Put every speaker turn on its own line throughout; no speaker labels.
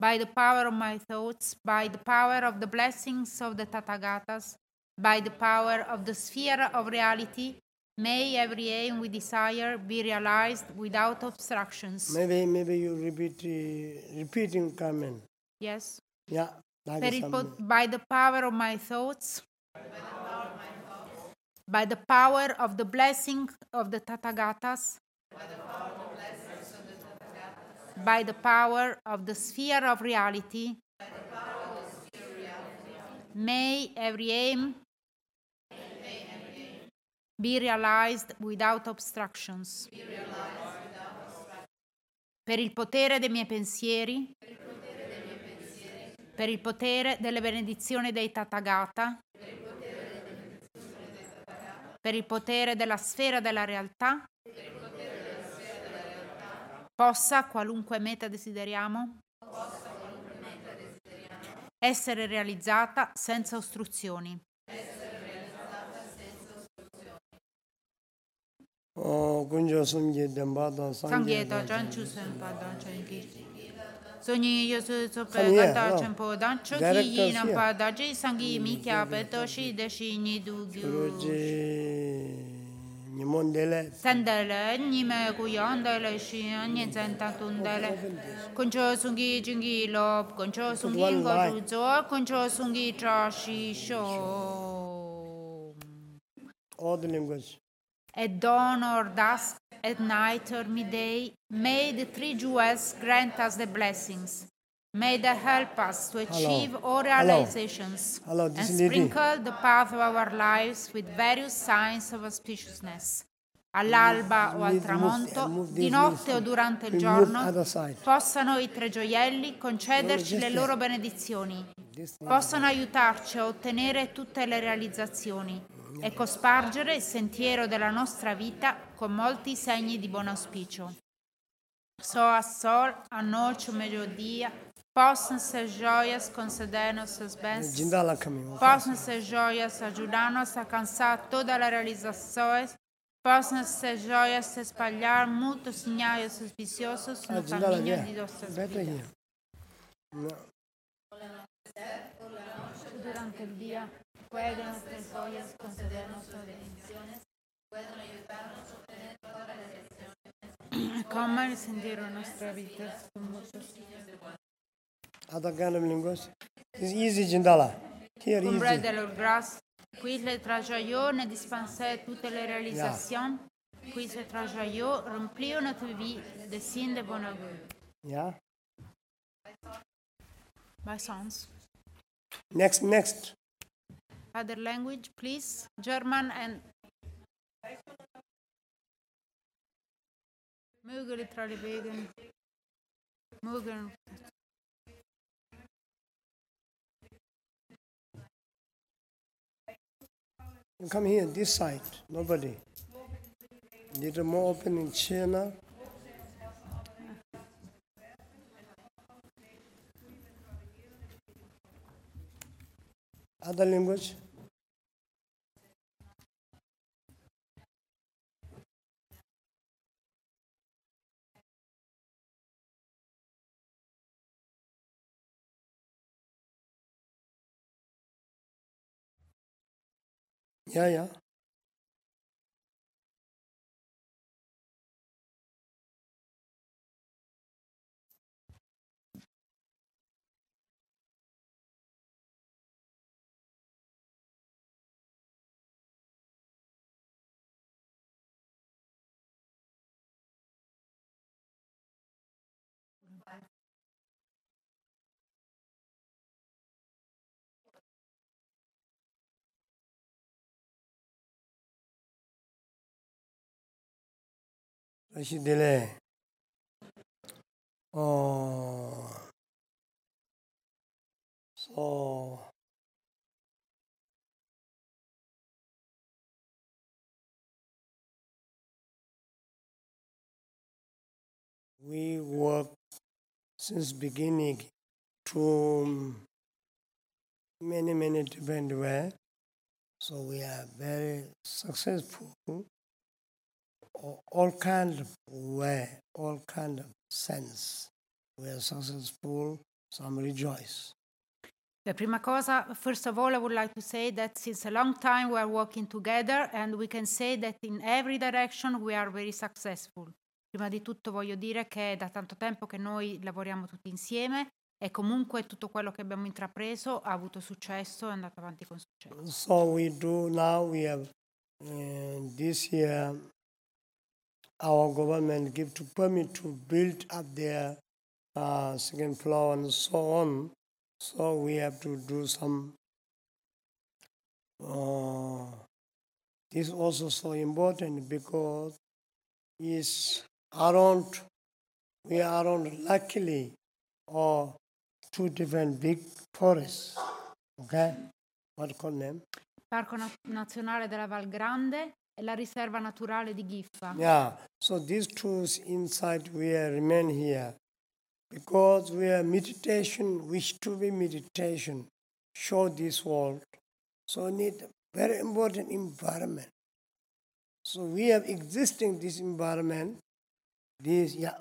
By the power of my thoughts, by the power of the blessings of the Tathagatas, by the power of the sphere of reality, may every aim we desire be realized without obstructions.
Maybe, maybe you repeat, uh, repeating comment.
Yes.
Yeah.
By the power of my thoughts, by the power of the blessing of the Tathagatas, by the power of the sphere of reality, may every aim be realized without obstructions. Per il potere dei miei pensieri, per il potere delle benedizioni dei Tathagata, per il potere della sfera della realtà, possa, qualunque meta desideriamo, essere realizzata senza ostruzioni. Sangyeto, Janchu Senpa, Donchen Kirti. Soni yosu
tsope
gata chenpo dan
choki
yi nampa daji sangi mi kya pe toshi deshi ni dugyu.
Nimon dele.
Sandale, nime kuyan dele shiyan nyenzen tantun dele. Koncho sungi jingi lob, koncho sungi goruzo, koncho sungi trashi sho.
All the language.
Edon or dusk. At night or midday, may the three jewels grant us the blessings. May they help us to achieve all
Hello.
realizations
Hello,
and
this lady.
sprinkle the path of our lives with various signs of auspiciousness. All'alba o al tramonto, di notte o durante il giorno, possano i tre gioielli concederci le loro benedizioni possano aiutarci a ottenere tutte le realizzazioni e cospargere il sentiero della nostra vita con molti segni di buon auspicio. So a sol, a noce, o meio-dia, possam ser joias conceder nossas bênçãos, possam ser joias ajudar-nos a alcançar todas as realizações, possam ser joias espalhar muitos sinais
viciosos
no caminho de nossas vidas. Durante o dia, puedan ser joias conceder nossas bendições, come ayudarnos obtener toda la
decepción. Coman y sendieron nuestra lingos. Is easy cindala. Here easy.
Comprate. Qui le trajaio ne dispensait tutte le réalisations. Yeah. Qui se trajaio remplio notre vie de signes de bon.
Yeah.
My sons.
Next, next.
Other language, please. German and Mögele tra le wegen. Mögen.
come here this side nobody little more open in China other language yeah yeah 시들에 어 so we work since beginning to many many different way so we are very successful All- kind of way, all kind of sense. We are successful, some rejoice.
La prima cosa, first of all, I would like to say that since a long time we are working together and we can say that in every direction we are very successful. Prima di tutto voglio dire che è da tanto tempo che noi lavoriamo tutti insieme e comunque tutto quello che abbiamo intrapreso ha avuto successo e è andato avanti con successo.
So we do now. We have uh, this year. Our government give to permit to build up their uh, second floor and so on. So we have to do some. Uh, this also so important because is around we are around luckily or two different big forests. Okay, what call them?
Parco Nazionale della Val Grande la riserva naturale di Ghiffa.
Yeah, so these tools inside we are remain here because we are meditation, wish to be meditation, show this world. So need very important environment. So we have existing this environment. This yeah,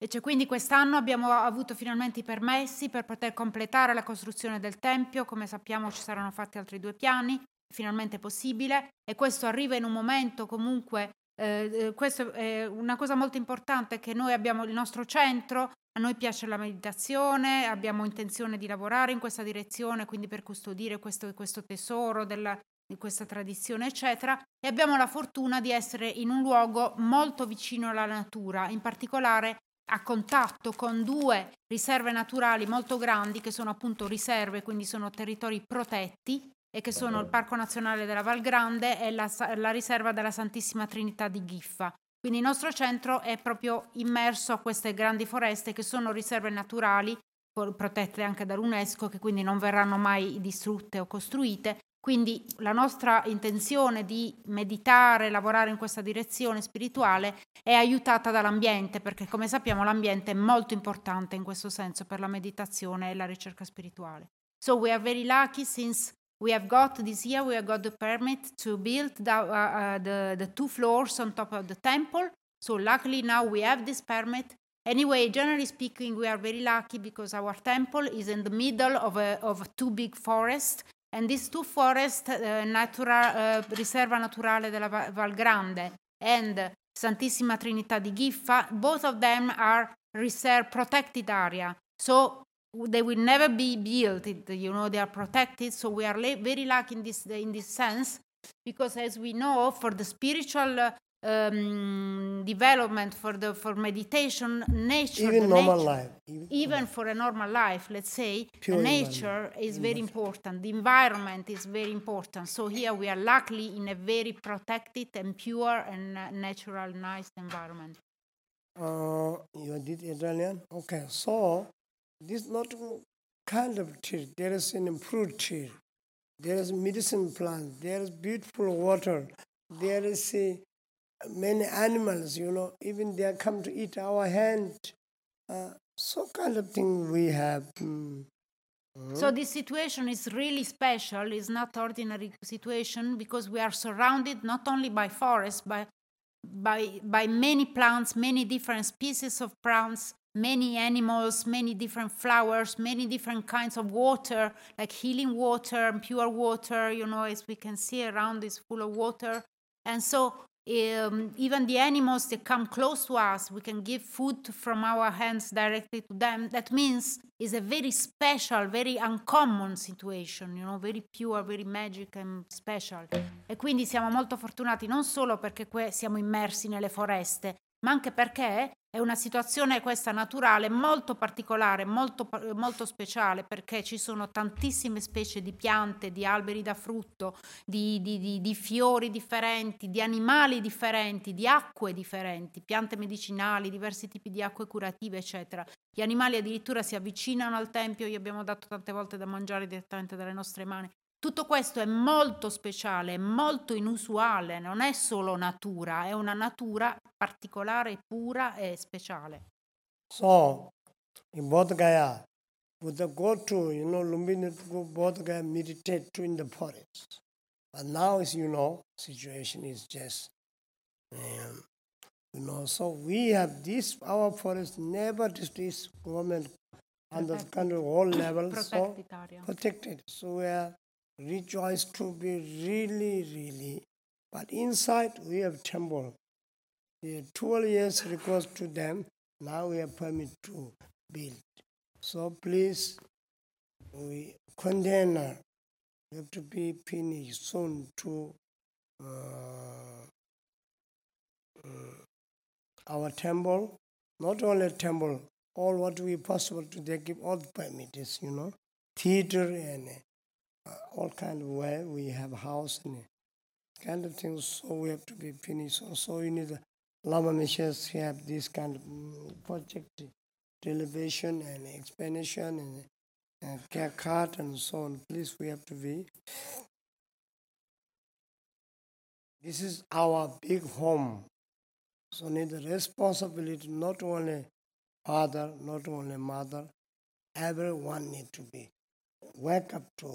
E cioè quindi quest'anno abbiamo avuto finalmente i permessi per poter completare la costruzione del Tempio, come sappiamo ci saranno fatti altri due piani, finalmente possibile e questo arriva in un momento comunque, eh, eh, questo è una cosa molto importante che noi abbiamo il nostro centro, a noi piace la meditazione, abbiamo intenzione di lavorare in questa direzione, quindi per custodire questo, questo tesoro della, di questa tradizione, eccetera, e abbiamo la fortuna di essere in un luogo molto vicino alla natura, in particolare a contatto con due riserve naturali molto grandi che sono appunto riserve, quindi sono territori protetti e che sono il Parco Nazionale della Val Grande e la, la riserva della Santissima Trinità di Ghiffa. Quindi il nostro centro è proprio immerso a queste grandi foreste che sono riserve naturali, protette anche dall'UNESCO, che quindi non verranno mai distrutte o costruite. Quindi la nostra intenzione di meditare, lavorare in questa direzione spirituale è aiutata dall'ambiente, perché come sappiamo l'ambiente è molto importante in questo senso per la meditazione e la ricerca spirituale. So we are very lucky since we have got this year we have got the permit to build the, uh, uh, the, the two floors on top of the temple. So luckily now we have this permit. Anyway, generally speaking, we are very lucky because our temple is in the middle of a, of two big forests. And these two forests, uh, natura, uh, Riserva Naturale della Val Grande and Santissima Trinità di Ghiffa both of them are reserve protected area. So they will never be built. You know, they are protected. So we are very lucky in this in this sense, because as we know, for the spiritual uh, um, development, for the for meditation, nature,
even normal
nature-
life. Even,
even for a normal life, let's say, nature is very important. The environment is very important. So here we are luckily in a very protected and pure and uh, natural, nice environment.
Uh, you did Italian? Okay, so this not kind of tree. There is an improved tree. There is medicine plant. There is beautiful water. There is uh, many animals. You know, even they come to eat our hand. Uh, so kind of thing we have. mm.
So this situation is really special. It's not ordinary situation because we are surrounded not only by forests, but by by many plants, many different species of plants, many animals, many different flowers, many different kinds of water, like healing water and pure water. You know, as we can see around, is full of water, and so. Um, even the animals that come close to us, we can give food from our hands directly to them. That means it's a very special, very uncommon situation, you know, very pure, very magic and special. E quindi siamo molto fortunati non solo perché siamo immersi nelle foreste, ma anche perché è una situazione questa naturale molto particolare, molto, molto speciale, perché ci sono tantissime specie di piante, di alberi da frutto, di, di- di- di fiori differenti, di animali differenti, di acque differenti, piante medicinali, diversi tipi di acque curative, eccetera. Gli animali addirittura si avvicinano al tempio, gli abbiamo dato tante volte da mangiare direttamente dalle nostre mani. Tutto questo è molto speciale, è molto inusuale, non è solo natura, è una natura particolare, pura e speciale.
So, in Bodh Gaya, Buddha go to, you know, Lumbini to go Bodh Gaya, meditate to in the forest. But now, as you know, situation is just um, You know, so we have this, our forest never this government under the country all levels, so
protected.
So we are rejoiced to be really, really. But inside we have temple. The 12 years request to them. Now we have permit to build. So please, we container have to be finished soon to uh, our temple. Not only temple, all what we possible to they give all the permits, you know, theater and all kind of way. We have house and kind of things. So we have to be finished. Also, you need the Lama missions have this kind of mm, project, elevation and explanation and and care and so on. Please, we have to be. This is our big home. So need the responsibility not only father, not only mother, everyone need to be wake up to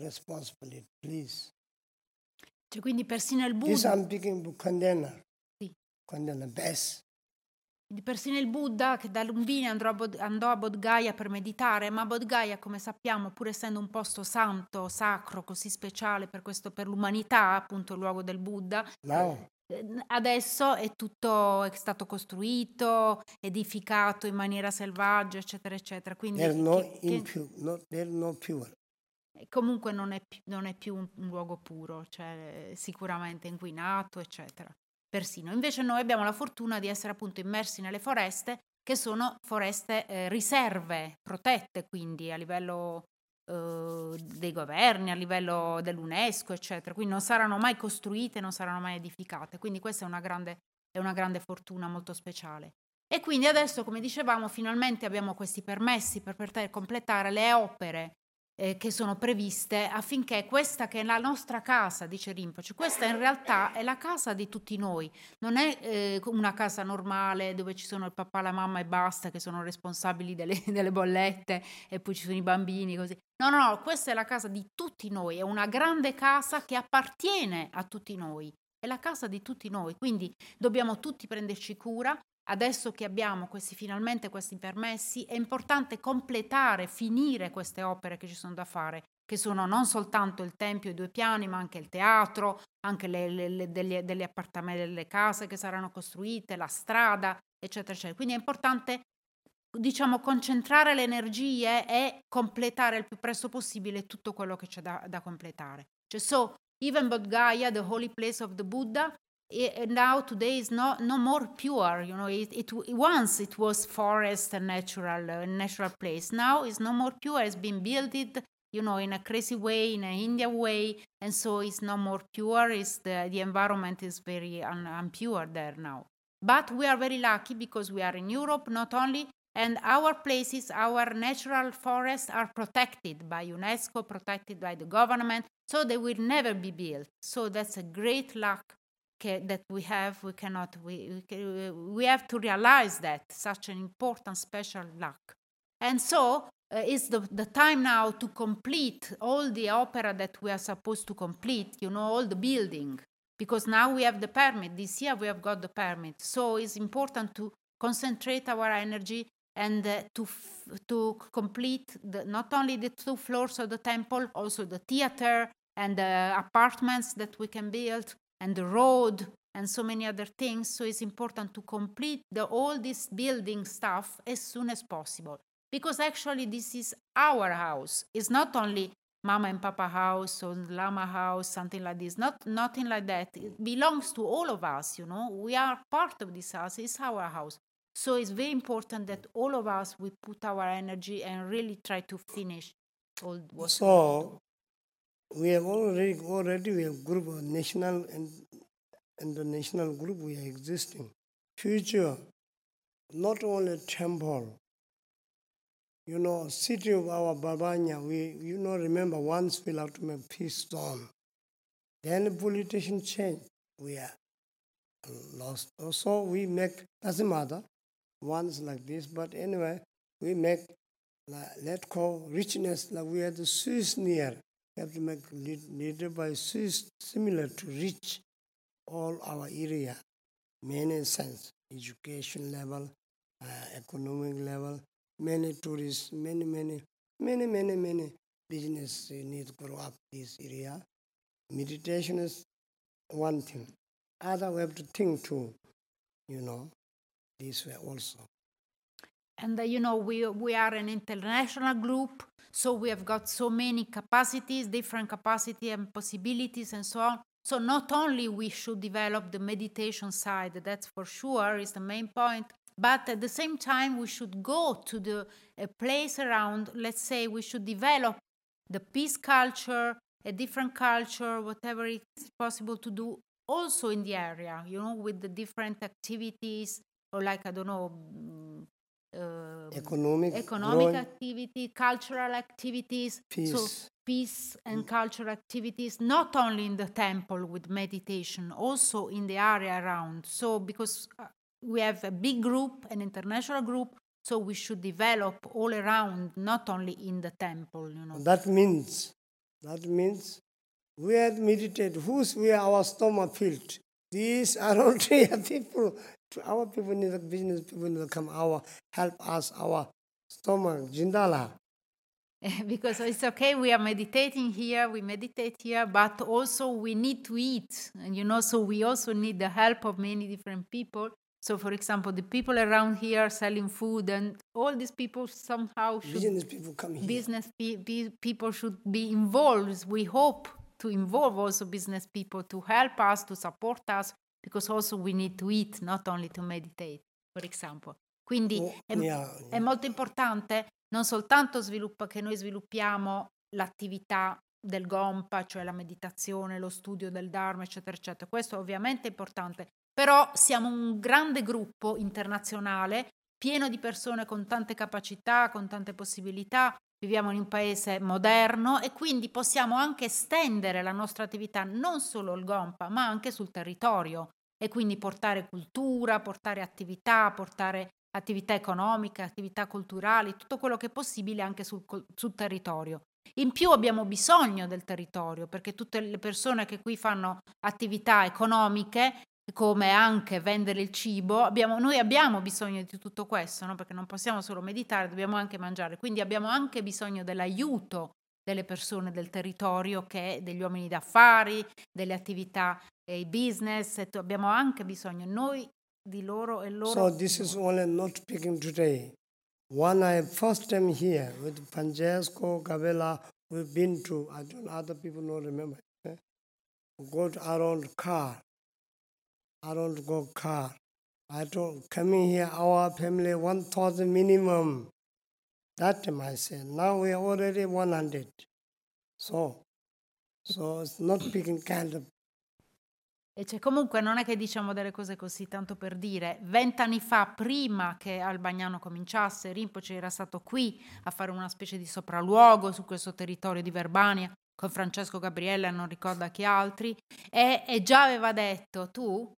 responsibility, please.
Cioè, quindi persino il
This
Buddha,
I'm speaking to container.
Sì.
Container best.
quindi persino il Buddha che da Lumbini andò a, Bod- andò a Bodh Gaya per meditare, ma Bodh Gaya, come sappiamo, pur essendo un posto santo, sacro, così speciale per, questo, per l'umanità, appunto il luogo del Buddha, eh, adesso è tutto è stato costruito, edificato in maniera selvaggia, eccetera, eccetera. Quindi
there's no
che- che-
impure, no, there's no pure.
comunque non è, non è più un, un luogo puro, cioè sicuramente inquinato, eccetera. Persino. Invece noi abbiamo la fortuna di essere appunto immersi nelle foreste, che sono foreste eh, riserve, protette quindi a livello eh, dei governi, a livello dell'UNESCO, eccetera. Quindi non saranno mai costruite, non saranno mai edificate. Quindi questa è una grande, è una grande fortuna molto speciale. E quindi adesso, come dicevamo, finalmente abbiamo questi permessi per poter completare le opere eh, che sono previste affinché questa che è la nostra casa, dice Rinpoche, questa in realtà è la casa di tutti noi, non è eh, una casa normale dove ci sono il papà, la mamma e basta che sono responsabili delle, delle bollette e poi ci sono i bambini così. No, no, no, questa è la casa di tutti noi, è una grande casa che appartiene a tutti noi, è la casa di tutti noi, quindi dobbiamo tutti prenderci cura Adesso che abbiamo questi, finalmente questi permessi, è importante completare, finire queste opere che ci sono da fare, che sono non soltanto il tempio i due piani, ma anche il teatro, anche le, le, le, degli, degli appartamenti, delle case che saranno costruite, la strada, eccetera, eccetera. Quindi è importante, diciamo, concentrare le energie e completare il più presto possibile tutto quello che c'è da, da completare. Cioè, so, even Bodh Gaya, the holy place of the Buddha, it, now today is no, no more pure you know it, it once it was forest and natural uh, natural place now it's no more pure it's been built you know in a crazy way in an india way and so it's no more pure it's the, the environment is very un, unpure there now. But we are very lucky because we are in europe not only and our places our natural forests are protected by unesco protected by the government so they will never be built. So that's a great luck that we have we cannot we, we, we have to realize that such an important special luck. And so uh, it's the, the time now to complete all the opera that we are supposed to complete you know all the building. Because now we have the permit this year we have got the permit. So it's important to concentrate our energy and uh, to f- to complete the, not only the two floors of the temple also the theater and the apartments that we can build and the road and so many other things. So it's important to complete the, all this building stuff as soon as possible because actually this is our house. It's not only mama and papa house or lama house, something like this. Not nothing like that. It belongs to all of us. You know, we are part of this house. It's our house. So it's very important that all of us we put our energy and really try to finish all.
So we have already already we have group of national and international group we are existing. Future, not only temple. You know, city of our Verbania, we you know remember once we have to make peace zone. Then the politician change. We are lost. Also we make doesn't matter. Once like this, but anyway, we make like, let go richness like we are the Swiss near. We have to make leader by similar to reach all our area, many sense, education level, uh, economic level, many tourists, many, many, many, many, many business need to grow up this area. Meditation is one thing. Other we have to think too, you know, this way also.
And uh, you know, we we are an international group, so we have got so many capacities, different capacity and possibilities, and so on. So not only we should develop the meditation side, that's for sure is the main point, but at the same time we should go to the place around. Let's say we should develop the peace culture, a different culture, whatever is possible to do also in the area, you know, with the different activities or like I don't know, uh,
Economic,
economic
growing,
activity, cultural activities, so
peace.
peace and cultural activities, not only in the temple with meditation, also in the area around. So because uh, we have a big group, an international group, so we should develop all around, not only in the temple, you know.
That means, that means we have meditated. Who's we our stomach filled? These are all three people. Our people need the business people need to come our help us our stomach jindala.
because it's okay we are meditating here we meditate here but also we need to eat and you know so we also need the help of many different people so for example the people around here selling food and all these people somehow should
Business people come here.
business pe- pe- people should be involved we hope to involve also business people to help us to support us because also we need to eat not only to meditate for example quindi
Oh,
è,
yeah,
è molto importante non soltanto sviluppa, che noi sviluppiamo l'attività del Gompa, cioè la meditazione, lo studio del Dharma, eccetera, eccetera. Questo ovviamente è importante, però siamo un grande gruppo internazionale pieno di persone con tante capacità, con tante possibilità. Viviamo in un paese moderno e quindi possiamo anche estendere la nostra attività non solo al Gompa, ma anche sul territorio e quindi portare cultura, portare attività, portare attività economiche, attività culturali, tutto quello che è possibile anche sul, sul territorio. In più abbiamo bisogno del territorio perché tutte le persone che qui fanno attività economiche, come anche vendere il cibo, abbiamo- noi abbiamo bisogno di tutto questo, no? perché non possiamo solo meditare, dobbiamo anche mangiare, quindi abbiamo anche bisogno dell'aiuto delle persone del territorio, che degli uomini d'affari, delle attività e i business, e abbiamo anche bisogno noi di loro e loro.
So this is only not speaking today. When I first time here with Francesco Gavella, we've been to, I don't other people don't remember. eh? Go to around car. Around go car. I told coming here our family one thousand minimum. That time I said, now we are already one hundred. So so it's not speaking kind of
E cioè, comunque non è che diciamo delle cose così tanto per dire. Vent'anni fa, prima che Albagnano cominciasse, Rinpoche era stato qui a fare una specie di sopralluogo su questo territorio di Verbania con Francesco Gabriele, non ricorda chi altri, e, e già aveva detto, tu,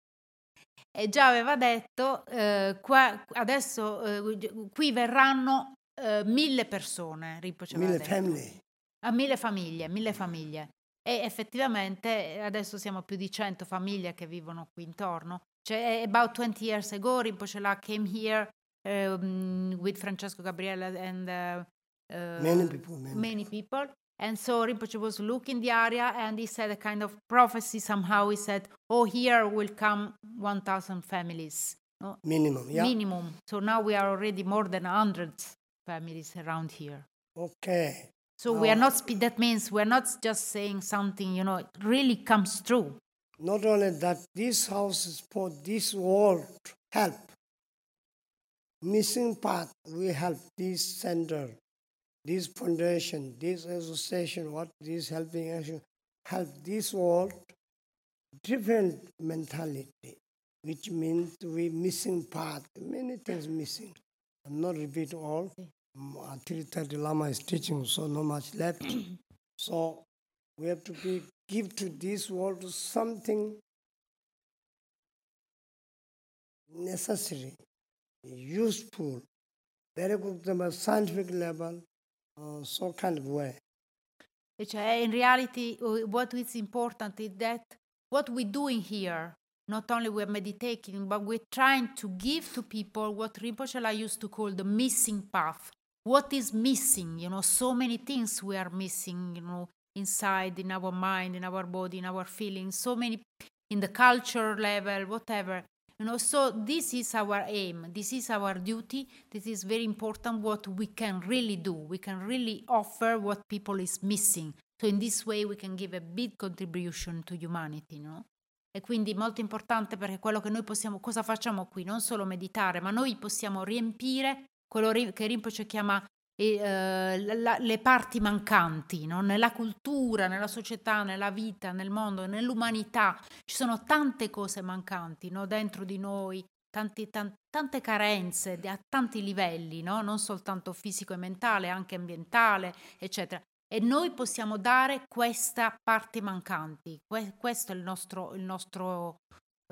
e già aveva detto, eh, qua, adesso eh, qui verranno eh, mille persone, Rinpoche
mille
detto.
family.
A mille famiglie, mille famiglie. E effettivamente adesso siamo più di 100 famiglie che vivono qui intorno. Cioè, about 20 years ago, Rinpoche came here um, with Francesco Gabriele and uh, uh,
Many people, many
many people. And so Rinpoche was looking the area and he said a kind of prophecy somehow. He said, oh, here will come 1,000 families. no?
Minimum, yeah.
Minimum. So now we are already more than 100 families around here.
Okay.
So we are
oh.
not. spe- That means we're not just saying something. You know, it really comes true.
Not only that, this house is for this world help. Missing part, we help this center, this foundation, this association, what this helping action, help this world different mentality, which means we missing part, many things missing. I'm not repeat all. Uh, 330 Lama is teaching, so no much left. so we have to be give to this world something necessary, useful, very good level, scientific level, uh, so kind of way.
Cioè, in reality, uh, what is important is that what we're doing here not only we're meditating, but we're trying to give to people what Rinpoche used to call the missing path. What is missing? You know, so many things we are missing, you know, inside, in our mind, in our body, in our feelings, so many in the culture level, whatever. You know, so this is our aim, this is our duty, this is very important what we can really do. We can really offer what people is missing. So in this way we can give a big contribution to humanity, no? E quindi molto importante perché quello che noi possiamo, cosa facciamo qui? Non solo meditare, ma noi possiamo riempire quello che Rinpoche chiama eh, la, le parti mancanti no? nella cultura, nella società, nella vita, nel mondo, nell'umanità. Ci sono tante cose mancanti no? dentro di noi, tanti, tan- tante carenze a tanti livelli, no? non soltanto fisico e mentale, anche ambientale, eccetera. E noi possiamo dare questa parte mancanti. Que- questo è il nostro, il nostro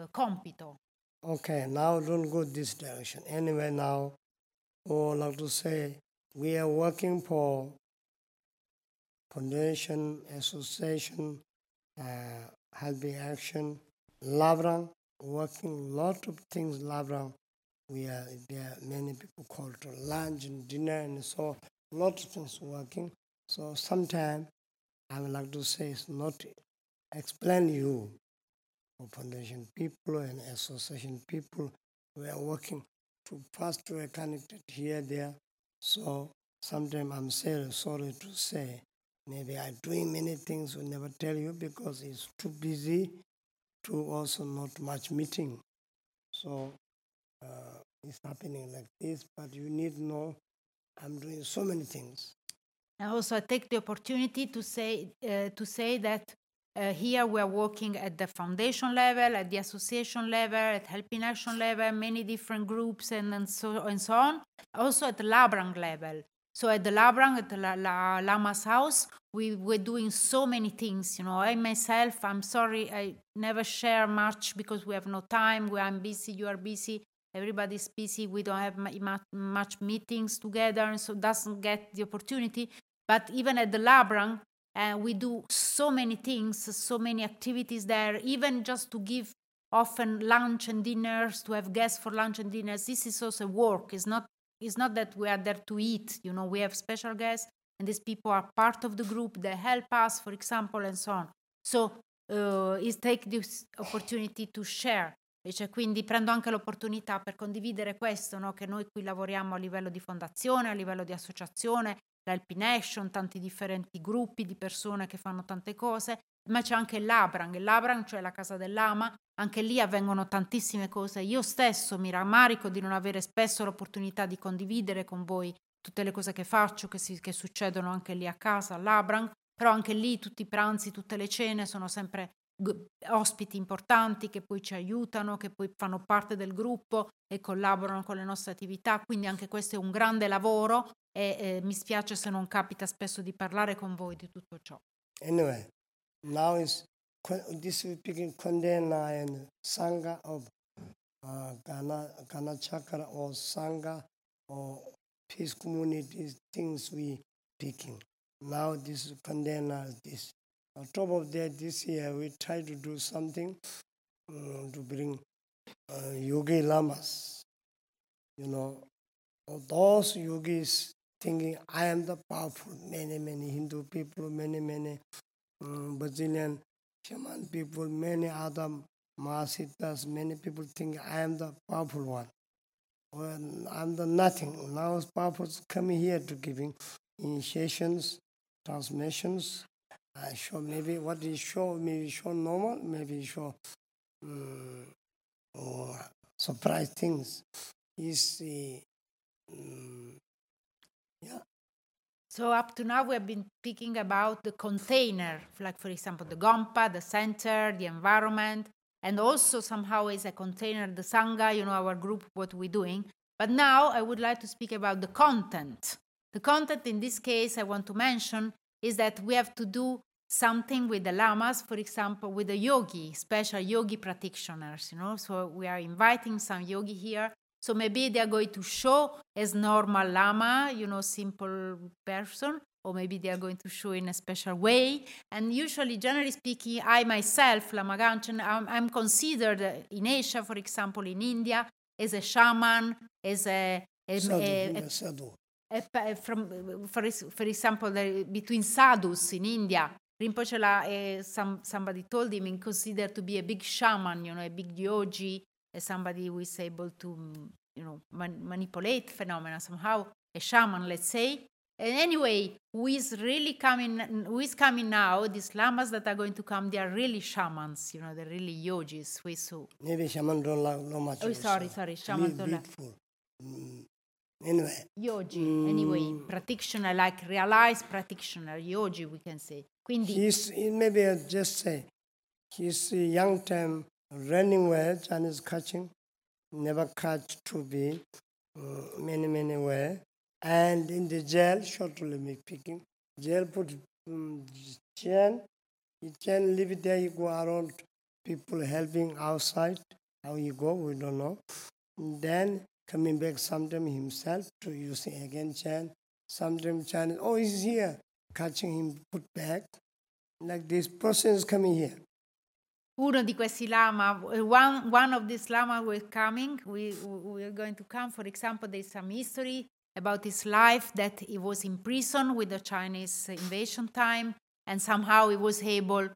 uh, compito.
Ok, now don't go this direction. Anyway, now, I like to say we are working for foundation, association, uh, action, Labrang, working lot of things Labrang. We are there are many people called to lunch and dinner and so lot of things working. So sometimes I would like to say it's not explain you for foundation people and association people. We are working to first we are connected here, there, so sometimes I'm sorry, sorry to say, maybe I'm doing many things we never tell you because it's too busy to also not much meeting. So uh, it's happening like this, but you need know I'm doing so many things.
And also, I take the opportunity to say uh, to say that uh, here we are working at the foundation level, at the association level, at helping action level, many different groups, and, and so and so on also at the Labrang level. So at the Labrang, at the La, La, Lama's house, we were doing so many things. You know, I myself, I'm sorry, I never share much because we have no time. We I'm busy, you are busy, everybody's busy. We don't have much meetings together, and so doesn't get the opportunity. But even at the Labrang, uh, we do so many things, so many activities there, even just to give often lunch and dinners, to have guests for lunch and dinners. This is also work. It's not it's not that we are there to eat, you know, we have special guests and these people are part of the group, they help us, for example, and so on. So uh, is take this opportunity to share. e Cioè, quindi prendo anche l'opportunità per condividere questo, no? che noi qui lavoriamo a livello di fondazione, a livello di associazione, l'Help Nation, tanti differenti gruppi di persone che fanno tante cose, ma c'è anche l'Abrang, l'Abrang cioè la casa dell'ama, anche lì avvengono tantissime cose. Io stesso mi rammarico di non avere spesso l'opportunità di condividere con voi tutte le cose che faccio, che, si, che succedono anche lì a casa, all'Abrang, però anche lì tutti i pranzi, tutte le cene sono sempre ospiti importanti che poi ci aiutano, che poi fanno parte del gruppo e collaborano con le nostre attività, quindi anche questo è un grande lavoro e eh, mi spiace se non capita spesso di parlare con voi di tutto ciò.
Anyway, now is this is speaking Kondena and Sangha of uh, Ghana, Ghana Chakra or Sangha or peace communities, things we speaking. Now this is Kondena, this. On top of that, this year we try to do something um, to bring uh, yogi lamas. You know, those yogis thinking I am the powerful. Many, many Hindu people, many, many um, Brazilian shaman people, many other Mahasiddhas, many people think I am the powerful one. Well, I'm the nothing. Now powerful coming here to giving initiations, transmissions. I show maybe what is show, maybe show normal, maybe show um, or surprise things. Is the um, yeah,
so up to now, we have been speaking about the container, like for example, the Gompa, the center, the environment, and also somehow is a container, the Sangha, you know, our group, what we're doing. But now I would like to speak about the content. The content in this case I want to mention is that we have to do something with the lamas, for example, with the yogi, special yogi practitioners, you know. So we are inviting some yogi here so maybe they are going to show as normal lama, you know, simple person, or maybe they are going to show in a special way. And usually, generally speaking, I myself, Lama Gangchen, I'm, I'm considered uh, in Asia, for example, in India, as a shaman, as a, a,
Sadhu,
a- a
sadhu.
uh, from, for, for example, the, between sadhus in India, Rinpoche, uh, some, somebody told him, considered to be a big shaman, you know, a big yogi, uh, somebody who is able to, mm, you know, man- manipulate phenomena somehow, a shaman, let's say. And anyway, who is really coming, who is coming now, these lamas that are going to come, they are really shamans, you know, they're really yogis, who.
Maybe shaman no much.
Oh, sorry, sorry, shaman like.
beautiful. Mm. Anyway,
Yogi, anyway, practitioner, like realized practitioner, yogi, we can say. Quindi,
he's he maybe I just say he's young time running well, Chinese catching, never catch to be uh, many many way, and in the jail, shortly me picking, jail put um, chain, he can leave it there. You go around, people helping outside. How you go, we don't know. Then coming back sometime himself to using again chain. Sometimes Chinese, oh, he's here, catching him, put back. Like this person is coming here.
Uno di questi lama, one, one of these lama will coming, we, we are going to come, for example, there's some history about his life that he was in prison with the Chinese invasion time, and somehow he was able,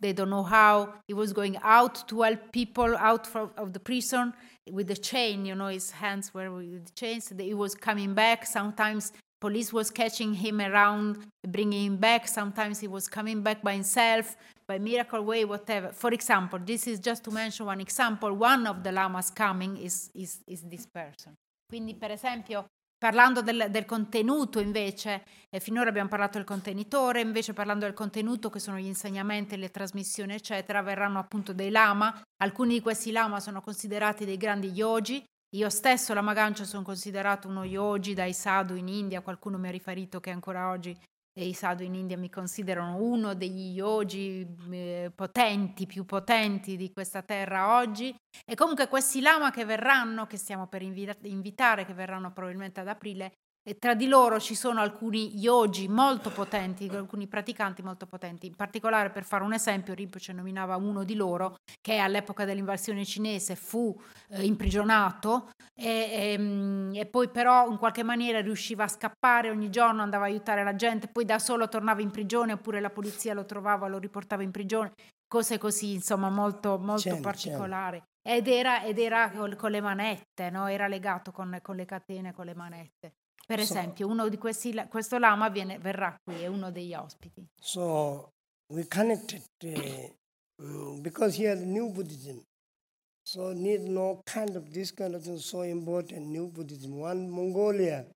they don't know how, he was going out to help people out from, of the prison with the chain, you know, his hands were with the chains, he was coming back, sometimes police was catching him around bringing him back. Sometimes he was coming back by himself by miracle way whatever. For example this is just to mention one example. One of the lamas coming is, is, is this person. Quindi per esempio parlando del, del contenuto invece e finora abbiamo parlato del contenitore invece parlando del contenuto che sono gli insegnamenti le trasmissioni eccetera verranno appunto dei lama. Alcuni di questi lama sono considerati dei grandi yogi. Io stesso, la Magancia, sono considerato uno yogi dai sadhu in India. Qualcuno mi ha riferito che ancora oggi eh, i sadhu in India mi considerano uno degli yogi eh, potenti, più potenti di questa terra oggi. E comunque questi lama che verranno, che stiamo per invita- invitare, che verranno probabilmente ad aprile, e tra di loro ci sono alcuni yogi molto potenti, alcuni praticanti molto potenti. In particolare, per fare un esempio, Rinpoche nominava uno di loro che all'epoca dell'invasione cinese fu eh, imprigionato e, e, e poi però in qualche maniera riusciva a scappare, ogni giorno andava a aiutare la gente, poi da solo tornava in prigione oppure la polizia lo trovava, lo riportava in prigione, cose così, insomma, molto, molto
Certo,
particolari. Ed era, ed era con le manette, no? era legato con, con le catene, con le manette. Per
So-
esempio, uno di questi, questo lama viene- verrà qui, è uno degli ospiti.
So we connected uh, because here new Buddhism. So need no kind of this kind of thing so important new Buddhism. One Mongolia,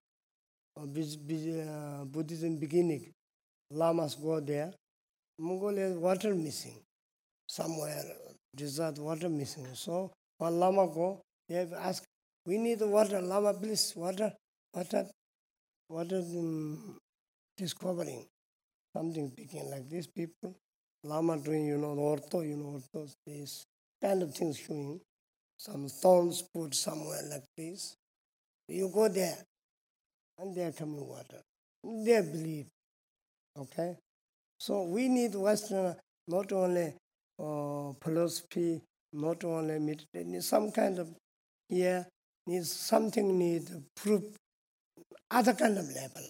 uh, uh, Buddhism beginning, lamas go there. Mongolia water missing somewhere desert water missing. So one lama go, they have asked, we need water, lama please water, water, water um, discovering something like these people. Lama doing, you know, the ortho, you know, ortho, this kind of things showing. Some stones put somewhere like this. You go there, and they are coming water. They believe. Okay? So we need Western, not only uh, philosophy, not only meditation, some kind of here needs something need proof, kind of level.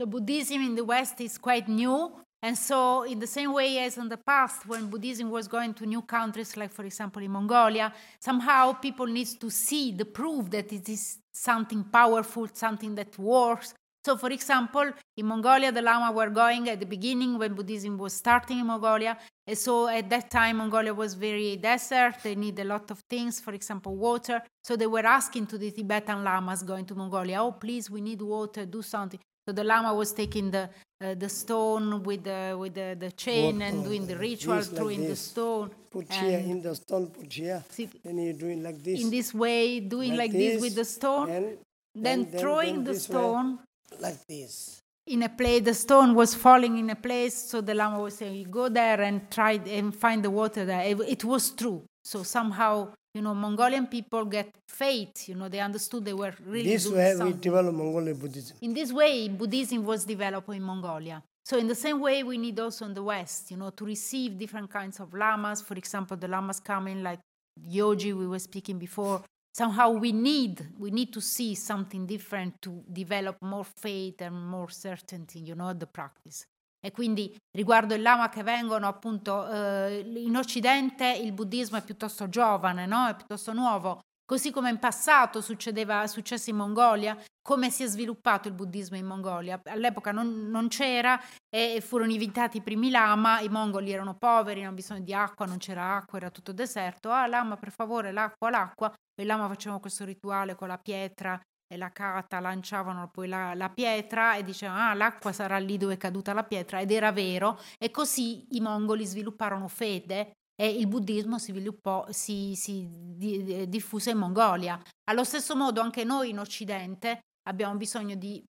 So Buddhism in the West is quite new. And so, in the same way as in the past, when Buddhism was going to new countries, like for example in Mongolia, somehow people need to see the proof that it is something powerful, something that works. So, for example, in Mongolia, the Lama were going at the beginning when Buddhism was starting in Mongolia. And so, at that time, Mongolia was very desert. They need a lot of things, for example, water. So, they were asking to the Tibetan Lamas going to Mongolia, oh, please, we need water, do something. So the Lama was taking the uh, the stone with the with the, the chain and doing the ritual,
this like
throwing the stone.
Put here in the stone, put here.
see,
Then you're doing like this.
in this way, doing like, this, with the stone,
and
then,
then-
throwing
then
the
stone way. Like this.
in a place. The stone was falling in a place, so the Lama was saying, "You go there and try and find the water there." It, it was true. So somehow, you know, Mongolian people get faith. You know, they understood they were really
This way we develop Mongolian Buddhism.
In this way, Buddhism was developed in Mongolia. So, in the same way, we need also in the West, you know, to receive different kinds of lamas. For example, the lamas coming like Yogi we were speaking before. Somehow we need we need to see something different to develop more faith and more certainty, you know, the practice. E quindi riguardo il lama che vengono appunto eh, in Occidente il buddismo è piuttosto giovane, no? è piuttosto nuovo, così come in passato succedeva, successo in Mongolia, come si è sviluppato il buddismo in Mongolia. All'epoca non, non c'era e furono invitati i primi lama, i mongoli erano poveri, avevano bisogno di acqua, non c'era acqua, era tutto deserto. Ah, lama, per favore, l'acqua, l'acqua. E lama facevano questo rituale con la pietra e la cata lanciavano poi la, la, pietra e dicevano ah l'acqua sarà lì dove è caduta la pietra ed era vero e così i mongoli svilupparono fede e il buddismo si, sviluppò, si, si di, diffuse in Mongolia. Allo stesso modo anche noi in Occidente abbiamo bisogno di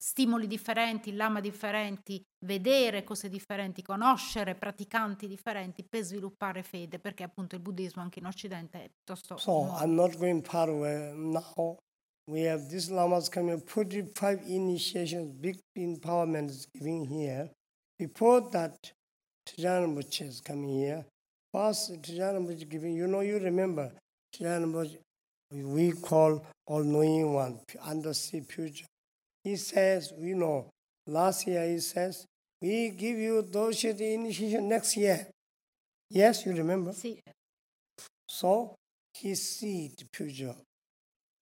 stimoli differenti, lama differenti, vedere cose differenti, conoscere praticanti differenti per sviluppare fede, perché appunto il buddismo anche in Occidente è piuttosto...
So nuovo. I'm not going far away now. we have these lamas coming, 45 initiations, big empowerment is giving here. Before that, Tijanambuchi is coming here. First, Tijanambuchi giving, you know, you remember, Tijanambuchi, we call all-knowing one, undersea future. He says, you know, last year he says, we give you those initiation next year. Yes, you remember?
See.
So he see the future.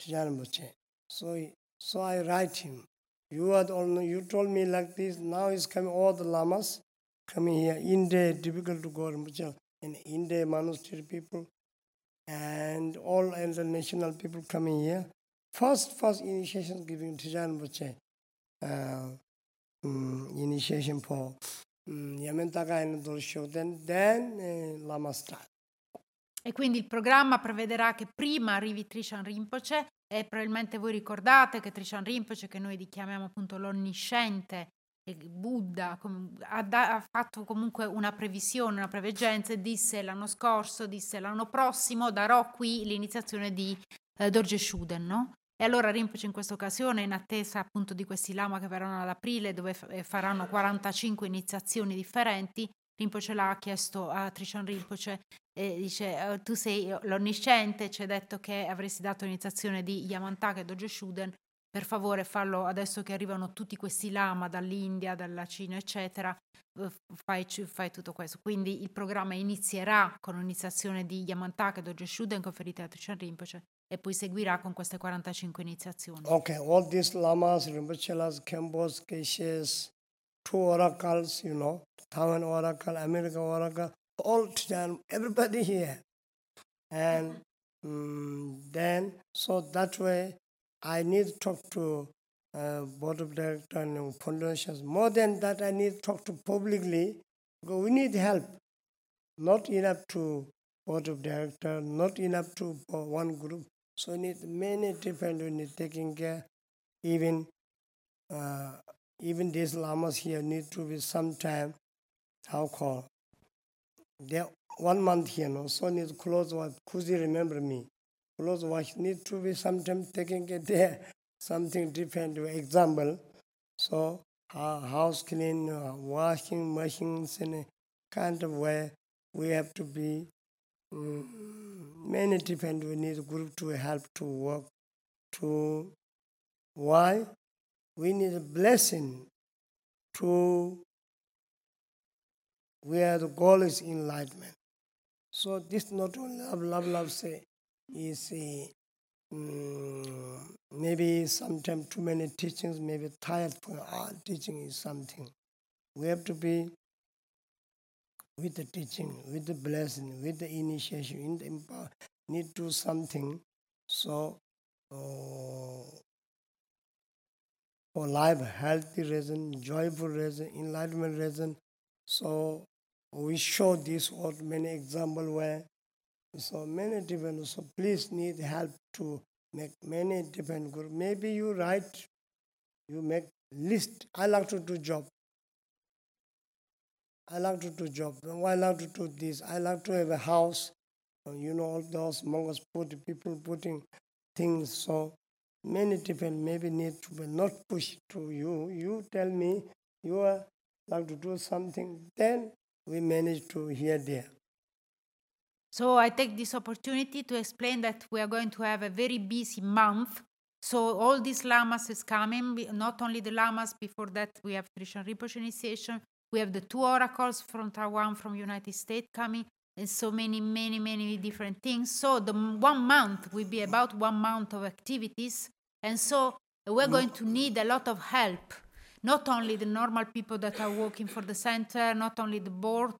Tijanambuchi. So, so I write him. You are only, you told me like this. Now is coming all the lamas coming here. India difficult to go in India monastery people and all international people coming here. First, first initiation giving Tijan Buche, uh, um, initiation for um, Yamantaka and Dorsho, then, then uh, Lama start.
E quindi il programma prevederà che prima arrivi Trishan Rinpoche e probabilmente voi ricordate che Trishan Rinpoche, che noi chiamiamo appunto l'onnisciente, Buddha ha, ha, fatto comunque una previsione, una preveggenza e disse l'anno scorso, disse l'anno prossimo darò qui l'iniziazione di eh, Dorje Shuden, no? E allora Rinpoche in questa occasione, in attesa appunto di questi lama che verranno ad aprile, dove f- faranno 45 iniziazioni differenti, Rinpoche l'ha chiesto a Trishan Rinpoche e dice oh, tu sei l'onnisciente, ci hai detto che avresti dato l'iniziazione di Yamantaka e Dojo Shuden, per favore fallo adesso che arrivano tutti questi lama dall'India, dalla Cina, eccetera, fai, fai tutto questo. Quindi il programma inizierà con l'iniziazione di Yamantaka Dojo Shuden conferite a Trishan Rinpoche e poi seguirà con queste 45 iniziazioni.
Ok, all these lamas, Rinpochelas, Kembos, Geshes, two oracles, you know, Taiwan Oracle, American Oracle, all time, everybody here. And um, then, so that way, I need to talk to uh, board of directors and foundations. More than that, I need to talk to publicly because we need help. Not enough to board of directors, not enough to one group. So we need many different. We need taking care. Even uh, even these lamas here need to be sometime how call they one month here no so need close what you remember me close watch need to be sometimes taking care there something different example so uh, house clean uh, washing machines in a kind of way we have to be um, many different we need group to help to work to why we need a blessing to where the goal is enlightenment. So this not only love, love, love say is a, um, maybe sometimes too many teachings, maybe tired for our teaching is something. We have to be with the teaching, with the blessing, with the initiation, in the empower, need to do something. So uh, for life, healthy reason, joyful reason, enlightenment reason. So we show this what many example where so many different so please need help to make many different group. Maybe you write you make list. I like to do job. I like to do job. I like to do this? I like to have a house. Uh, you know, all those monks put people putting things. So many different maybe need to be not pushed to you. You tell me you are like to do something, then we manage to hear there.
So I take this opportunity to explain that we are going to have a very busy month. So all these lamas is coming, not only the lamas, before that we have Trijang Rinpoche initiation, we have the two oracles from Taiwan, from United States coming, and so many, many, many different things. So the one month will be about one month of activities. And so we're going to need a lot of help not only the normal people that are working for the center, not only the board,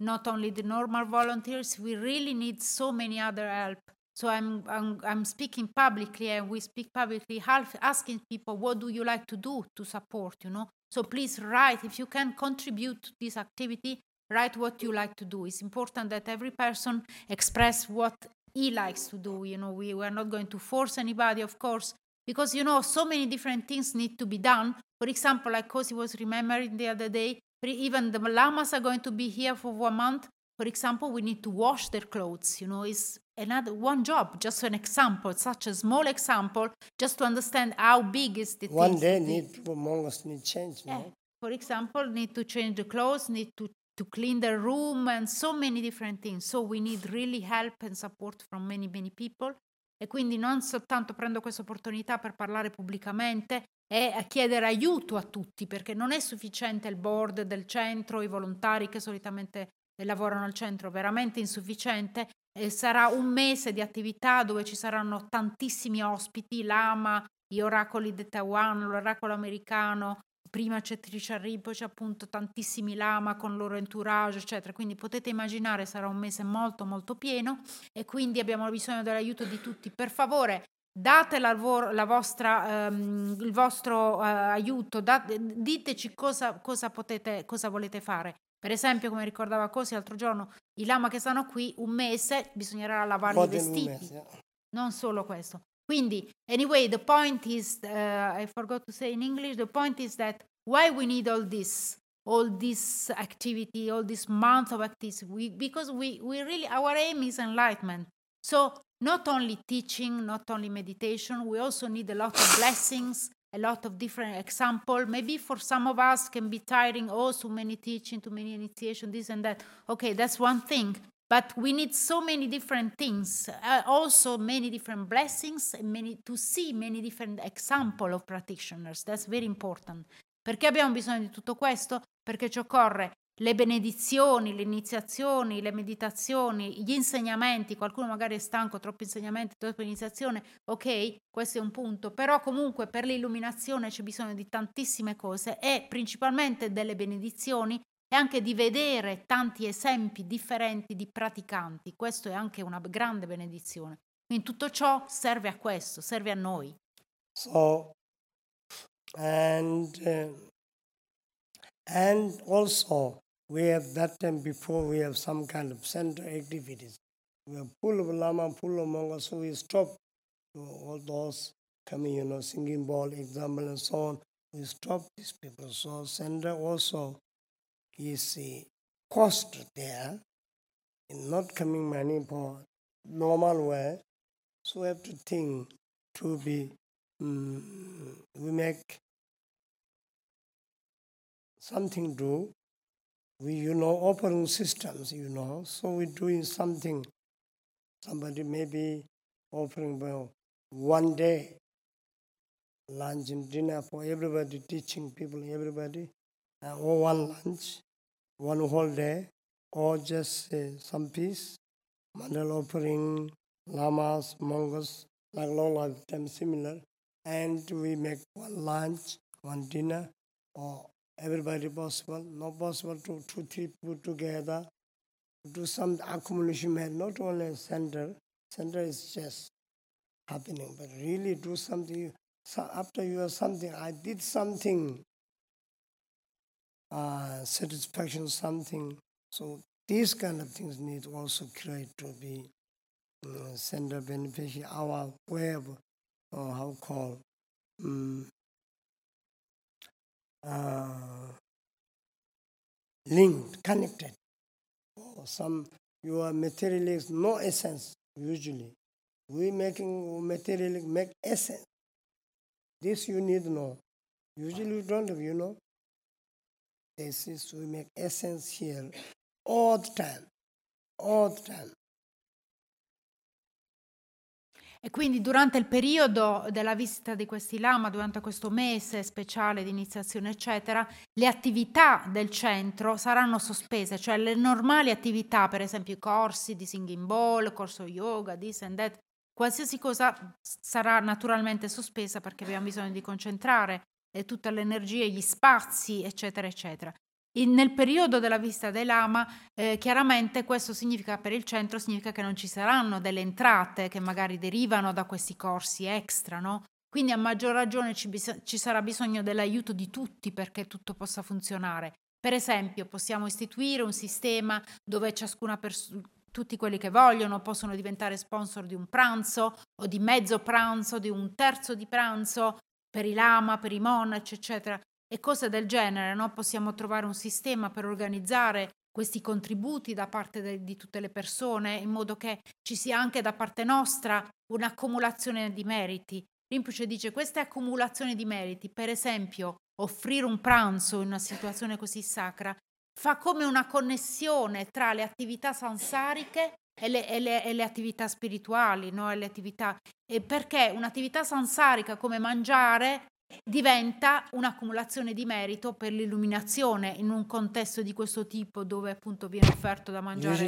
not only the normal volunteers, we really need so many other help. So I'm, I'm, I'm speaking publicly and we speak publicly, half asking people, what do you like to do to support, you know? So please write, if you can contribute to this activity, write what you like to do. It's important that every person express what he likes to do. You know, we we are not going to force anybody, of course, because you know so many different things need to be done for example like cosi was remembering the other day even the lamas are going to be here for one month for example we need to wash their clothes you know it's another one job just an example such a small example just to understand how big is the
One day need people monks need change,
Yeah.
no?
Eh, for example, need to change the clothes, need to, to clean the room, and so many different things. So we need really help and support from many, many people. E quindi non soltanto prendo questa opportunità per parlare pubblicamente e chiedere aiuto a tutti, perché non è sufficiente il board del centro, i volontari che solitamente eh, lavorano al centro, veramente insufficiente. E sarà un mese di attività dove ci saranno tantissimi ospiti, Lama, gli oracoli di Taiwan, l'oracolo americano, prima c'è Trisha Rinpoche, appunto tantissimi lama con il loro entourage, eccetera. Quindi potete immaginare sarà un mese molto molto pieno e quindi abbiamo bisogno dell'aiuto di tutti. Per favore, date la, la vostra, ehm, il vostro eh, aiuto, date- diteci cosa, cosa, potete, cosa volete fare. Per esempio, come ricordava Cosi l'altro giorno, i lama che stanno qui un mese bisognerà lavare i vestiti
yeah.
non solo questo. Quindi, anyway, the point is, uh, I forgot to say in English, the point is that why we need all this, all this activity, all this month of activity, we, because we, we really, our aim is enlightenment. So not only teaching, not only meditation, we also need a lot of blessings, a lot of different example. Maybe for some of us can be tiring, oh, so many teaching, too many initiation, this and that. Okay, that's one thing. But we need so many different things, uh, also many different blessings, many to see many different example of practitioners. That's very important. Perché abbiamo bisogno di tutto questo? Perché ci occorre le benedizioni, le iniziazioni, le meditazioni, gli insegnamenti, qualcuno magari è stanco, troppi insegnamenti, troppa iniziazione, ok, questo è un punto, però comunque per l'illuminazione c'è bisogno di tantissime cose e principalmente delle benedizioni e anche di vedere tanti esempi differenti di praticanti, questo è anche una grande benedizione. Quindi tutto ciò serve a questo, serve a noi.
So, and uh, and also we have that time before we have some kind of center activities. We are full of lama, full of mongols, so we stop all those coming, you know, singing ball example and so on. We stop these people. So center also is a cost there in not coming money for normal way. So we have to think to be mm, we make something do. We you know offering systems, you know. So we're doing something. Somebody may be offering well one day lunch and dinner for everybody, teaching people, everybody, uh, or one lunch, one whole day, or just uh, some piece, mandal offering, lamas, mongols, like long lifetime similar, and we make one lunch, one dinner, or everybody possible, not possible to two, three people together, do some accumulation, not only center, center is just happening, but really do something. So after you have something, I did something, uh, satisfaction something. So these kind of things need also create to be uh, center beneficiary, our web, or how call. um, mm. uh, linked, connected. Or some your material is no essence usually. We making material make essence. This you need to know. Usually you don't you know. This is we make here all the time, all the time.
E quindi durante il periodo della visita di questi lama, durante questo mese speciale di iniziazione, eccetera, le attività del centro saranno sospese, cioè le normali attività, per esempio i corsi di singing bowl, corso yoga, this and that, qualsiasi cosa sarà naturalmente sospesa perché abbiamo bisogno di concentrare tutta l'energia, gli spazi, eccetera, eccetera. In, nel periodo della visita dei lama, eh, chiaramente questo significa per il centro, significa che non ci saranno delle entrate che magari derivano da questi corsi extra, no? Quindi a maggior ragione ci, bis- ci sarà bisogno dell'aiuto di tutti perché tutto possa funzionare. Per esempio, possiamo istituire un sistema dove ciascuna persona tutti quelli che vogliono possono diventare sponsor di un pranzo o di mezzo pranzo, di un terzo di pranzo per i lama, per i monaci, eccetera e cose del genere, no? possiamo trovare un sistema per organizzare questi contributi da parte de- di tutte le persone in modo che ci sia anche da parte nostra un'accumulazione di meriti. Rinpoche dice queste accumulazioni di meriti, per esempio offrire un pranzo in una situazione così sacra, fa come una connessione tra le attività sansariche e le, e le, e le attività spirituali, no? e le attività, e perché un'attività sansarica come mangiare diventa un'accumulazione di merito per l'illuminazione in un contesto di questo tipo dove appunto viene offerto da mangiare.
No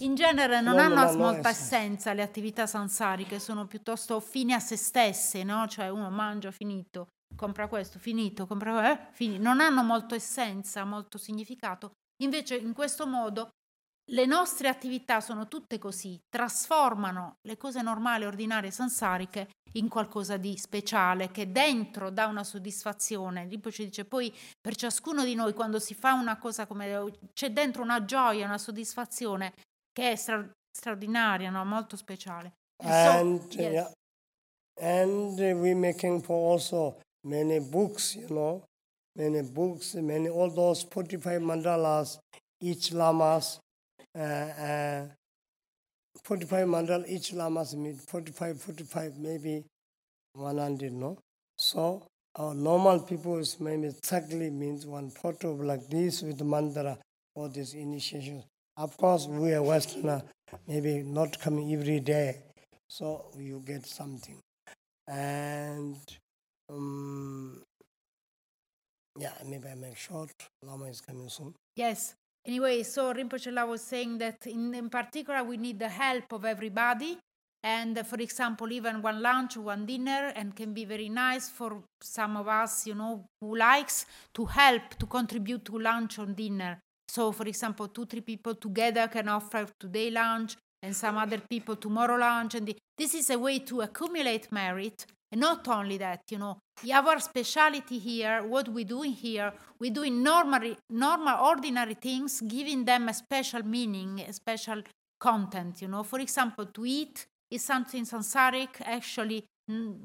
in genere non no, hanno no, molta essenza le attività sansariche, sono piuttosto fini a se stesse, no? Cioè uno mangia finito, compra questo, finito, compra eh, finito. Non hanno molto essenza, molto significato. Invece in questo modo le nostre attività sono tutte così, trasformano le cose normali, ordinarie, sansariche in qualcosa di speciale che dentro dà una soddisfazione. Poi ci dice poi per ciascuno di noi quando si fa una cosa come c'è dentro una gioia, una soddisfazione che è stra- straordinaria, no? molto speciale.
And, so, yes. yeah. and we making for also many books, you know, many books, many all those 45 mandalas, each lamas uh, 45 mandal each lamas meet 45 45 maybe 100 no? So our normal people is maybe exactly means one photo like this with mandala for this initiation of course we are westerner maybe not coming every day so you get something. And um yeah maybe i make short lama is coming soon.
Yes. Anyway, so Rinpoche was saying that in, in particular we need the help of everybody. And uh, for example, even one lunch, one dinner, and can be very nice for some of us, you know, who likes to help to contribute to lunch or dinner. So, for example, two, three people together can offer today lunch and some other people tomorrow lunch. And the, this is a way to accumulate merit not only that, you know, our speciality here, what we doing here, we doing normal, normal, ordinary things, giving them a special meaning, a special content. You know, for example, to eat is something sansaric, actually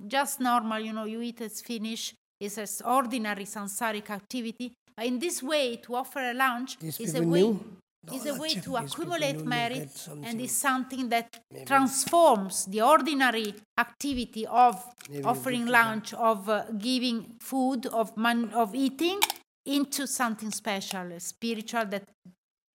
just normal. You know, you eat, it's finished. It's an ordinary sansaric activity. In this way, to offer a lunch is a way. New? Is a way to accumulate merit and is something that transforms the ordinary activity of offering lunch, of uh, giving food, of, man- of eating into something special, spiritual that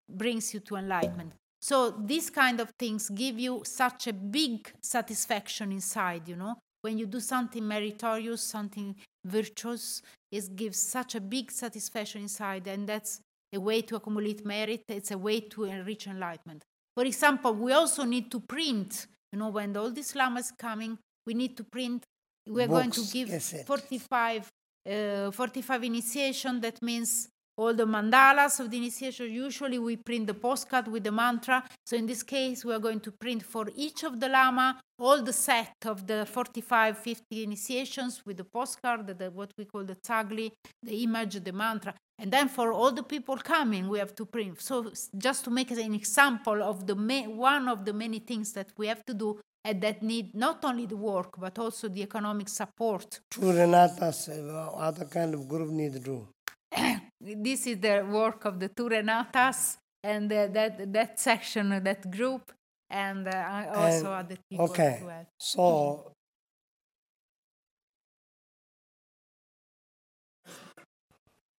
brings you to enlightenment. So these kind of things give you such a big satisfaction inside, you know. When you do something meritorious, something virtuous, it gives such a big satisfaction inside, and that's a way to accumulate merit, it's a way to enrich enlightenment. For example, we also need to print, you know, when all this Islam is coming, we need to print, we're Books, going to give 45, uh, 45 initiation, that means all the mandalas of the initiation. Usually we print the postcard with the mantra. So in this case, we are going to print for each of the lama all the set of the 45, 50 initiations with the postcard, the, what we call the tsakli, the image, the mantra. And then for all the people coming, we have to print. So just to make an example of the ma- one of the many things that we have to do and that need not only the work but also the economic support.
To Renatas, uh, other kind of group need to do.
this is the work of the two Renatas and uh, that that section, uh, that group, and uh, also
And-
other people
okay.
help.
So,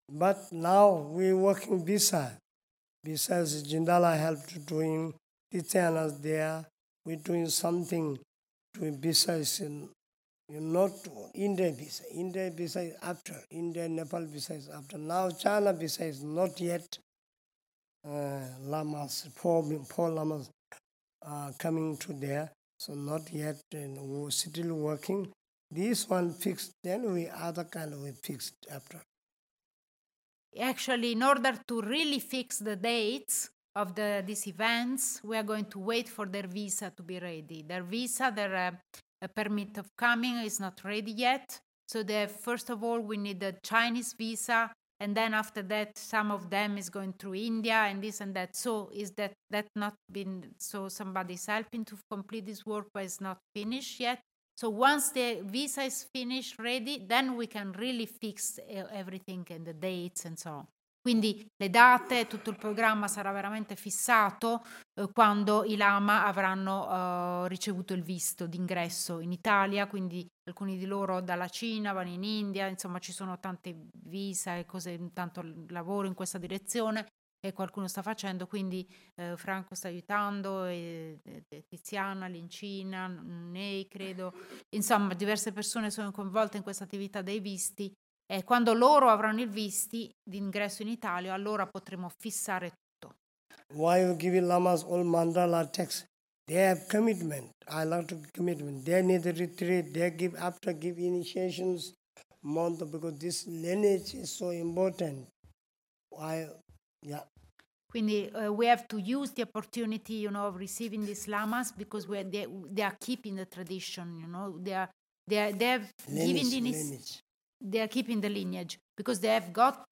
but now we're working visa. Besides Jindala helped doing Tityanas there, We're doing something to besides in you not India visa. India visa is after. India Nepal visa is after. Now China visa is not yet. Uh, lamas, four, four lamas uh, coming to there, so not yet and we still working. This one fixed, then we other kind we fixed after.
Actually, in order to really fix the dates of the these events, we are going to wait for their visa to be ready. Their visa, their uh, uh, permit of coming is not ready yet. So they first of all we need a Chinese visa, and then after that, some of them is going through India and this and that. So is that that not been so somebody's helping to complete this work, but it's not finished yet. So once the visa is finished, ready, then we can really fix uh, everything and the dates and so on. Quindi le date, tutto il programma sarà veramente fissato eh, quando i Lama avranno eh, ricevuto il visto d'ingresso in Italia, quindi alcuni di loro dalla Cina vanno in India, insomma ci sono tante visa e cose, tanto lavoro in questa direzione e qualcuno sta facendo, quindi eh, Franco sta aiutando, e, e- Tiziana, Lincina, Nei credo, insomma diverse persone sono coinvolte in questa attività dei visti e quando loro avranno il visti d'ingresso in Italia allora potremo fissare tutto.
Why you giving lamas all mandala text? They have commitment. I like to commitment. They need a retreat. They give after give initiations month because this lineage is so important. I yeah.
Quindi uh, we have to use the opportunity, you know, of receiving these lamas because we are, they, they are keeping the tradition, you know, they are they are they have given
Lineage,
the
lineage.
They are keeping the lineage because they have got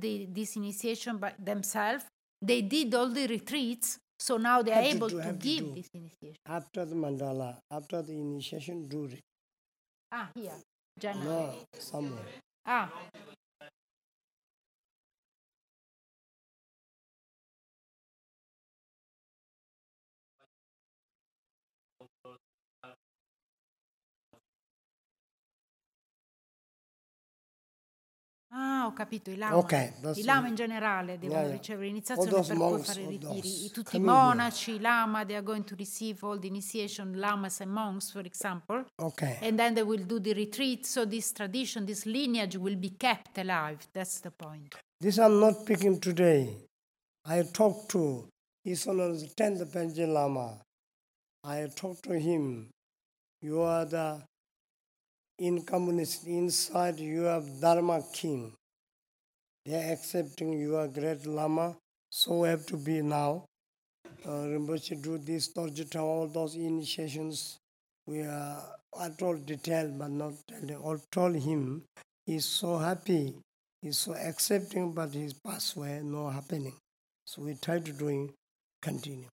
the this initiation by themselves. They did all the retreats, so now they are able to
to
give
do.
this initiation.
After the mandala, after the initiation, do it.
Ah, here, January.
No, somewhere.
Ah, Ah, ho capito, i lama.
Ok, that's
I lama in generale devono
Yeah,
ricevere l'iniziazione per poi
monks,
fare i ritiri. Tutti i monaci, i lama, they are going to receive all the initiation, lamas and monks, for example.
Okay.
And then they will do the retreat. So this tradition, this lineage will be kept alive. That's the point.
This I'm not picking today. I talked to His Honor's 10th Panche Lama. I talked to him. You are the in communist inside you have Dharma king. They are accepting you are great Lama. So have to be now. Uh, Rinpoche do this, Torjita, all those initiations. We are I told detail but not telling. I told him he's so happy He's so accepting, but his passed away, no happening. So we try to doing continue.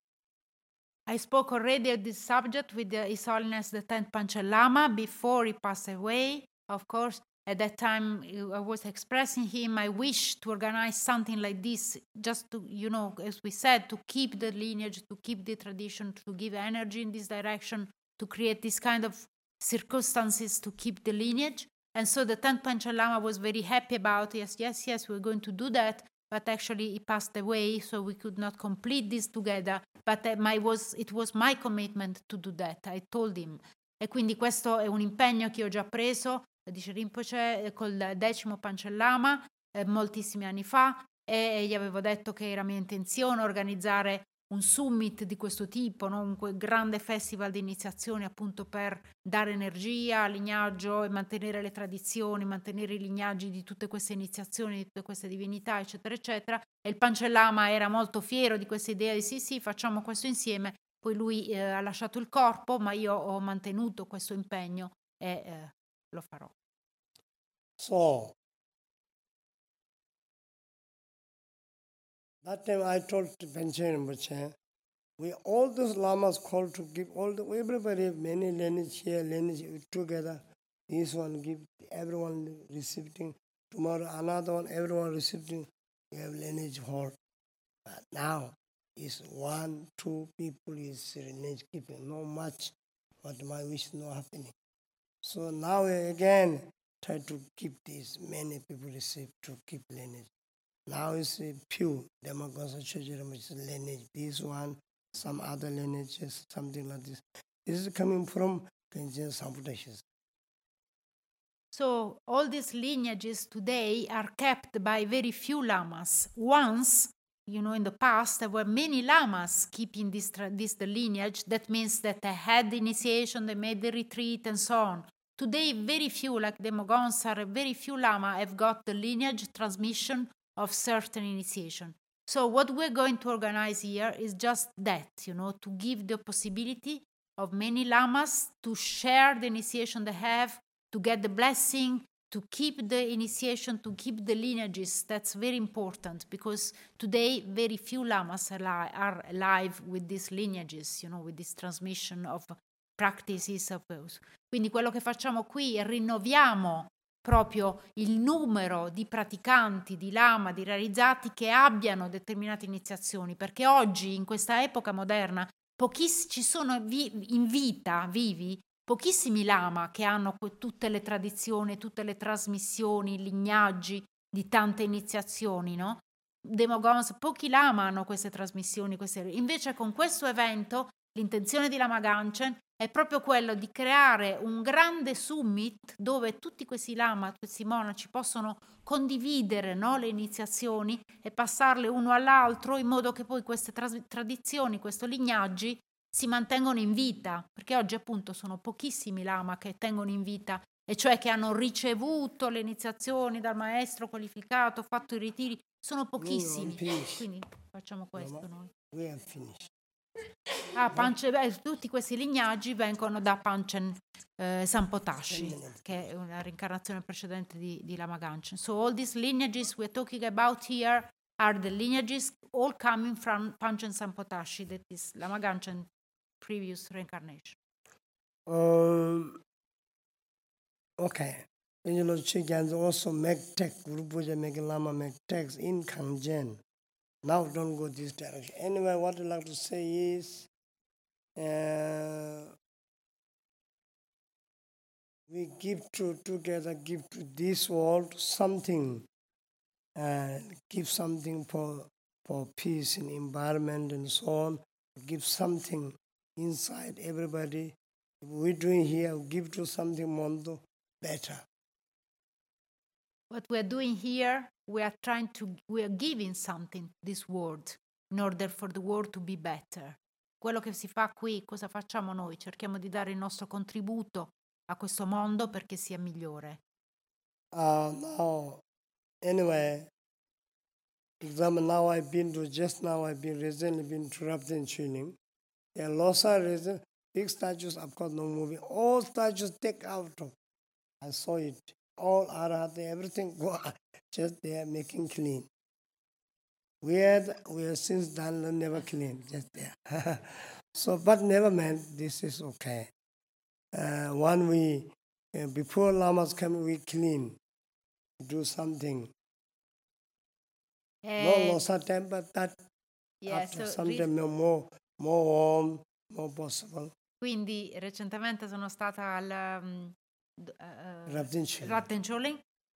I spoke already of this subject with the His Holiness the 10th Panchen Lama before he passed away. Of course, at that time uh, I was expressing him my wish to organize something like this, just to, you know, as we said, to keep the lineage, to keep the tradition, to give energy in this direction, to create this kind of circumstances to keep the lineage. And so the 10th Panchen Lama was very happy about yes, yes, yes, we're going to do that. But actually, he passed away, so we could not complete this together. But uh, my was, it was my commitment to do that. I told him. E quindi questo è un impegno che ho già preso, dice Rinpoche, eh, col decimo Pancellama, eh, moltissimi anni fa, e gli avevo detto che era mia intenzione organizzare un summit di questo tipo, no? un grande festival di iniziazioni appunto per dare energia al lignaggio e mantenere le tradizioni, mantenere i lignaggi di tutte queste iniziazioni, di tutte queste divinità, eccetera, eccetera. E il Pancellama era molto fiero di questa idea di sì, sì, facciamo questo insieme. Poi lui eh, ha lasciato il corpo, ma io ho mantenuto questo impegno e eh, lo farò.
So that time I told Panchen Rinpoche, we all those lamas called to give all the everybody many lineage here, lineage together. This one give everyone receiving tomorrow another one everyone receiving. We have lineage hall. But now is one, two people is lineage keeping, not much, but my wish is not happening. So now again, try to keep this. Many people receive to keep lineage. Now it's a few Demagosa Church lineage. This one, some other lineages, something like this. This is coming from Kanjan Sampradayas.
So all these lineages today are kept by very few lamas. Once, you know, in the past, there were many lamas keeping this, this the lineage. That means that they had the initiation, they made the retreat, and so on. Today, very few, like the Mogonsar, very few lama have got the lineage transmission of certain initiation. So what we're going to organize here is just that, you know, to give the possibility of many lamas to share the initiation they have, to get the blessing, to keep the initiation, to keep the lineages. That's very important because today very few lamas are, alive with these lineages, you know, with this transmission of practices of. Quindi quello che facciamo qui è rinnoviamo proprio il numero di praticanti, di lama, di realizzati che abbiano determinate iniziazioni, perché oggi, in questa epoca moderna, pochiss- ci sono vi- in vita, vivi, pochissimi lama che hanno que- tutte le tradizioni, tutte le trasmissioni, i lignaggi di tante iniziazioni, no? Demogons, pochi lama hanno queste trasmissioni, queste... invece con questo evento l'intenzione di Lama Ganchen è proprio quello di creare un grande summit dove tutti questi lama, questi monaci possono condividere no, le iniziazioni e passarle uno all'altro in modo che poi queste tras- tradizioni, questi lignaggi si mantengono in vita, perché oggi appunto sono pochissimi lama che tengono in vita, e cioè che hanno ricevuto le iniziazioni dal maestro qualificato, fatto i ritiri, sono pochissimi. Quindi facciamo questo noi. Ah, Panchen- beh, tutti questi lignaggi vengono da Panchen eh, Sampotashi, che è una reincarnazione precedente di, di Lama Ganchen. So all these lineages we're talking about here are the lineages all coming from Panchen Sampotashi, that is Lama Ganchen previous reincarnation.
Um, okay. When you look chickens also make text, Guru Puja make Lama make text in Kangjen. Now don't go this direction. Anyway, what I'd like to say is uh, we give to together, give to this world something and give something for for peace and environment and so on. Give something inside everybody. We're doing here, give to something mondo better.
What we're doing here, we are trying to, we are giving something to this world in order for the world to be better. Quello che si fa qui, cosa facciamo noi? Cerchiamo di dare il nostro contributo a questo mondo perché sia migliore.
Uh, now, anyway, example now I've been to, just now I've been recently been to Rapton Tuning. Yeah, Losa reason, big statues, of course, no moving. All statues take out of. I saw it. All arhat, everything go. Just they are making clean. We had, we have since done never clean, just there. so, but never mind, this is okay. Uh, one we, uh, before lamas come, we clean, do something.
Eh,
No Losar time, but that
yeah,
after
so
some
re-
more, more warm, more possible.
quindi recentemente sono stata al um, d- eh,
Raptinci.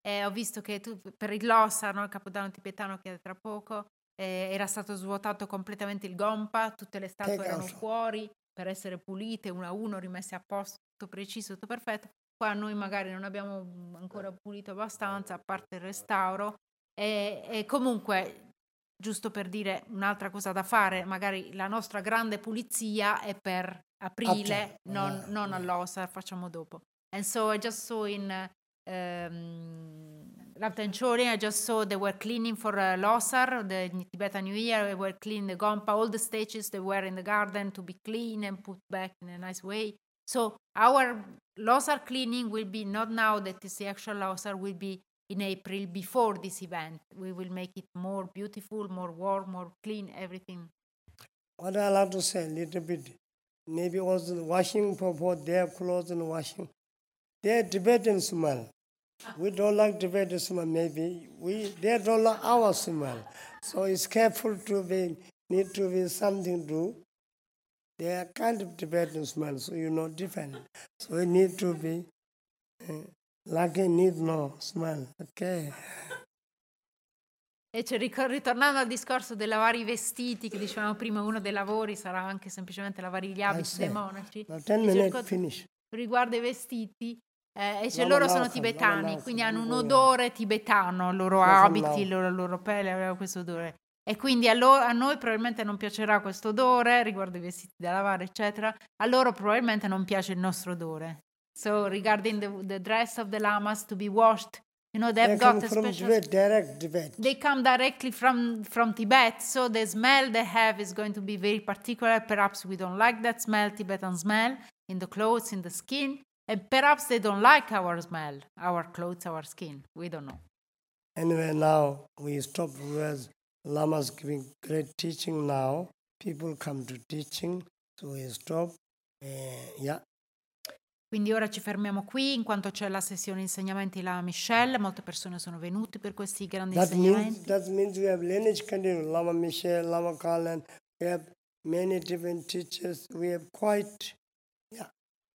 Rattencholing e ho visto che tu, per il Lhasa, no, il capodanno tibetano che è tra poco, eh, era stato svuotato completamente il Gompa, tutte le statue erano fuori per essere pulite uno a uno, rimesse a posto, tutto preciso, tutto perfetto. Qua noi magari non abbiamo ancora pulito abbastanza, a parte il restauro. E, e comunque, giusto per dire un'altra cosa da fare, magari la nostra grande pulizia è per aprile,
After,
non,
yeah,
non
yeah.
all'osa, facciamo dopo. And so I just saw in uh, um, Rabten Choeling, I just saw they were cleaning for uh, Losar, the Tibetan New Year, they were cleaning the Gompa, all the stages they were in the garden to be clean and put back in a nice way. So our Losar cleaning will be not now that is the actual Losar, will be in April before this event. We will make it more beautiful, more warm, more clean, everything.
What I like to say a little bit, maybe also washing for, for their clothes and washing. They're Tibetan smell. We don't like Tibetan smell, maybe. We, they don't like our smell. So it's careful to be need to be something to. They are kind of Tibetan smell, so you know different. So it need to be uh, like a need no smell. Okay.
E cioè, ritornando al discorso del lavare i vestiti, che dicevamo prima, uno dei lavori sarà anche semplicemente lavare gli abiti dei monaci. Riguardo ai vestiti, eh, e cioè loro sono tibetani, quindi hanno un odore tibetano, i loro abiti, la loro, pelle aveva questo odore. E quindi a, loro, a, noi probabilmente non piacerà questo odore riguardo i vestiti da lavare, eccetera. A loro probabilmente non piace il nostro odore. So, regarding the, the dress of the lamas to be washed, you know, they've they got a special. They come directly from from Tibet, so the smell they have is going to be very particular. Perhaps we don't like that smell, Tibetan smell, in the clothes, in the skin. And perhaps they don't like our smell, our clothes, our skin. We don't know.
Anyway, now we stop with Lamas giving great teaching now. People come to teaching, so we stop. Uh, yeah.
Quindi ora ci fermiamo qui in quanto c'è la sessione insegnamenti la Michelle, molte persone sono venute per questi grandi that insegnamenti.
Means, that means we have lineage continue, Lama Michelle, Lama Kalan, we have many different teachers, we have quite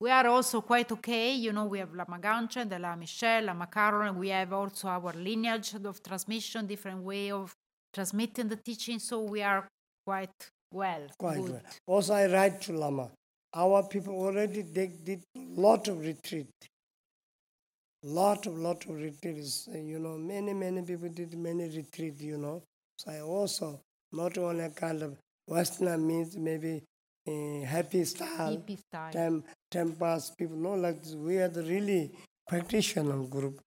We are also quite okay. You know, we have Lama Maganche, the La Michelle, La Caroline. We have also our lineage of transmission, different way of transmitting the teaching. So we are quite well.
Quite
good.
well. Also, I write to Lama. Our people already they did lot of retreat. Lot of lot of retreats. You know, many many people did many retreat. You know, so I also not only kind of Western means maybe uh, happy style,
style.
Time, time pass, people know like this. We are the really practitioner group.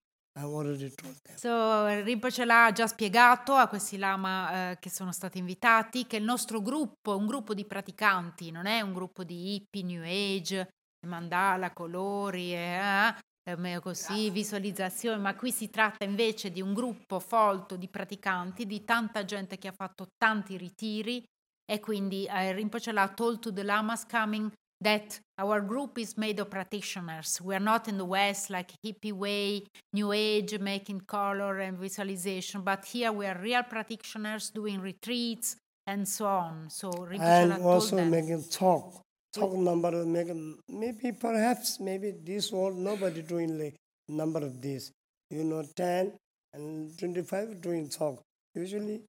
So Rinpoche l'ha già spiegato a questi lama eh, che sono stati invitati che il nostro gruppo è un gruppo di praticanti, non è un gruppo di hippie, new age, mandala, colori, eh, eh, così, visualizzazione, ma qui si tratta invece di un gruppo folto di praticanti, di tanta gente che ha fatto tanti ritiri e quindi uh, Rinpoche l'ha told to the lamas coming that our group is made of practitioners. We are not in the West like hippie way, new age, making color and visualization, but here we are real practitioners doing retreats and so on. So Rinpoche
and
also
them. making talk, talk number, making maybe perhaps maybe this world nobody doing like number of this. You know, ten and twenty-five doing talk. Usually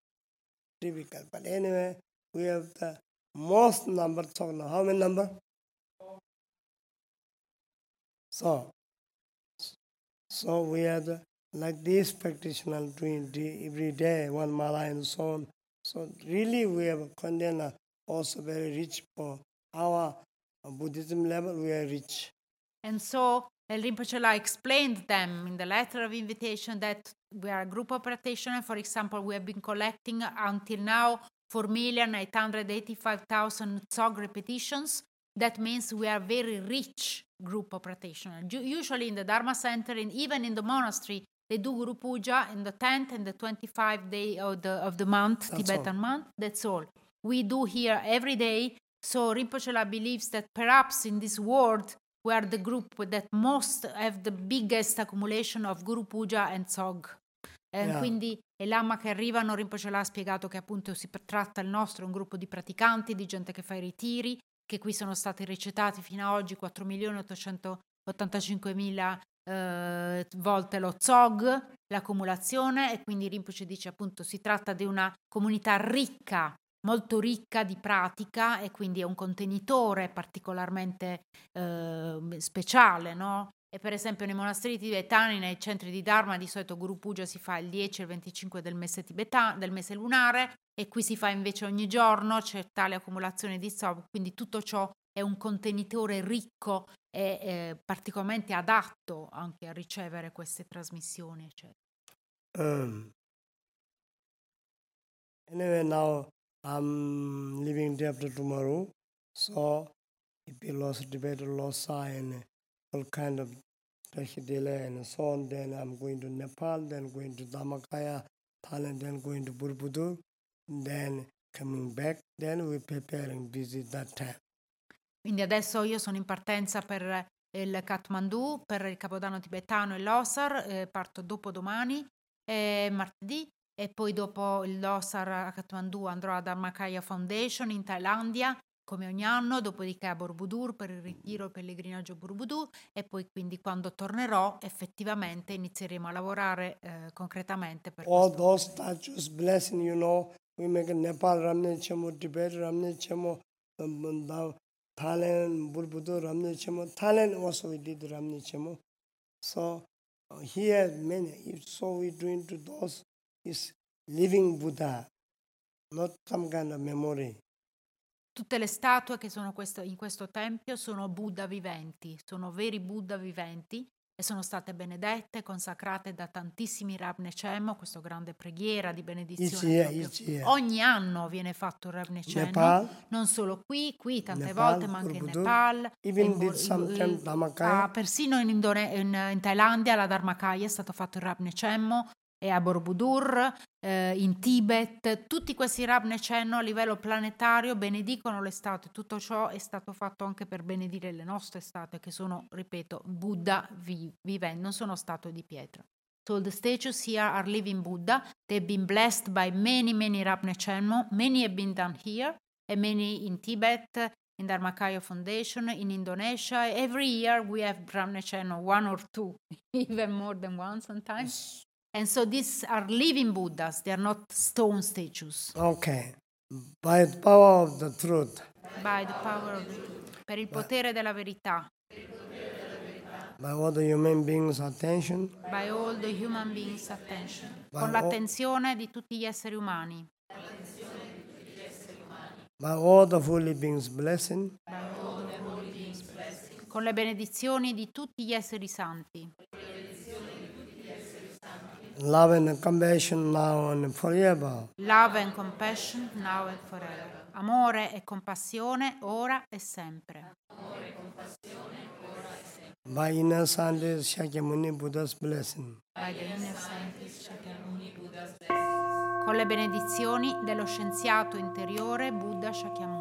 difficult, but anyway, we have the most number now. How many number? So, so we are the, like this practitioner doing every day, one mala and so on. So really we have a container also very rich for our Buddhism level, we are rich.
And so Rinpoche explained them in the letter of invitation that we are a group of practitioners. For example, we have been collecting until now 4,885,000 Tsog repetitions. That means we are very rich group of practitioners. Usually in the Dharma Center and even in the monastery, they do Guru Puja in the 10th and the 25th day of the, of the month, That's Tibetan all. month. That's all. We do here every day. So Rinpoche believes that perhaps in this world, we are the group that most have the biggest accumulation of Guru Puja and Tsog. Eh, yeah. Quindi i lama che arrivano, Rinpoche l'ha spiegato che appunto si tratta il nostro, un gruppo di praticanti, di gente che fa i ritiri, che qui sono stati recitati fino ad oggi 4.885.000 eh, volte lo zog, l'accumulazione, e quindi Rinpoche dice appunto si tratta di una comunità ricca, molto ricca di pratica e quindi è un contenitore particolarmente eh, speciale, no? E per esempio nei monasteri tibetani, nei centri di Dharma, di solito Guru Puja si fa il 10 e il 25 del mese, tibetano, del mese lunare e qui si fa invece ogni giorno, c'è tale accumulazione di sob, quindi tutto ciò è un contenitore ricco e eh, particolarmente adatto anche a ricevere queste trasmissioni. Um,
anyway, now I'm leaving day after tomorrow, so if you lost debate, lost sign, all kind of Tahidele and so on. Then I'm going to Nepal, then going to Dhammakaya, Thailand, then going to Borobudur, then coming back. Then we're preparing visit that time.
Quindi adesso io sono in partenza per il Kathmandu, per il Capodanno tibetano e l'Osar, eh, parto dopo domani, eh, martedì, e poi dopo Losar a Kathmandu andrò ad Dharmakaya Foundation in Thailandia come ogni anno, dopodiché a Borobudur per il ritiro e pellegrinaggio a Borobudur e poi quindi quando tornerò effettivamente inizieremo a lavorare eh, concretamente per
All those statues blessing, you know, we make Nepal Ramne Chemo, Tibet Ramne Chemo, um, um, Thailand, Borobudur Ramne Chemo. Thailand also we did Ramne Chemo. So uh, here many, so we doing to those is living Buddha, not some kind of memory.
Tutte le statue che sono questo- in questo tempio sono Buddha viventi, sono veri Buddha viventi e sono state benedette, consacrate da tantissimi Rabnecemo, questa grande preghiera di benedizione.
each year.
Ogni anno viene fatto il Rabneceno,
Nepal,
non solo qui, qui tante
Nepal,
volte, ma anche in
Borobudur,
Nepal, in in- ah, persino in, Indone- in- in Thailandia, alla Dharmakaya, è stato fatto il Rabnecemmo e a Borobudur, eh, in Tibet, tutti questi Rabneceno a livello planetario benedicono le statue. Tutto ciò è stato fatto anche per benedire le nostre statue, che sono, ripeto, Buddha vi- viventi, non sono statue di pietra. So the statues here are living Buddha. They've been blessed by many, many Rabnechenmo. Many have been done here, and many in Tibet, in Dharmakaya Foundation, in Indonesia. Every year we have Rabnechenmo, one or two, even more than one sometimes. And so these are living Buddhas, they are not stone statues.
Okay. By the power of the truth,
By the power of the truth. Per il potere della verità,
by all the human beings' attention,
by all the human beings' attention.
By
Con
all-
l'attenzione di tutti gli esseri umani.
by all the holy beings' blessing,
con le benedizioni di tutti gli esseri santi,
love and compassion now and forever.
love and compassion now and forever, amore e compassione ora e sempre,
By inner Sante Shakyamuni Buddha's blessing.
By the inner scientist Shakyamuni Buddha's blessing. con le benedizioni dello scienziato interiore Buddha Shakyamuni.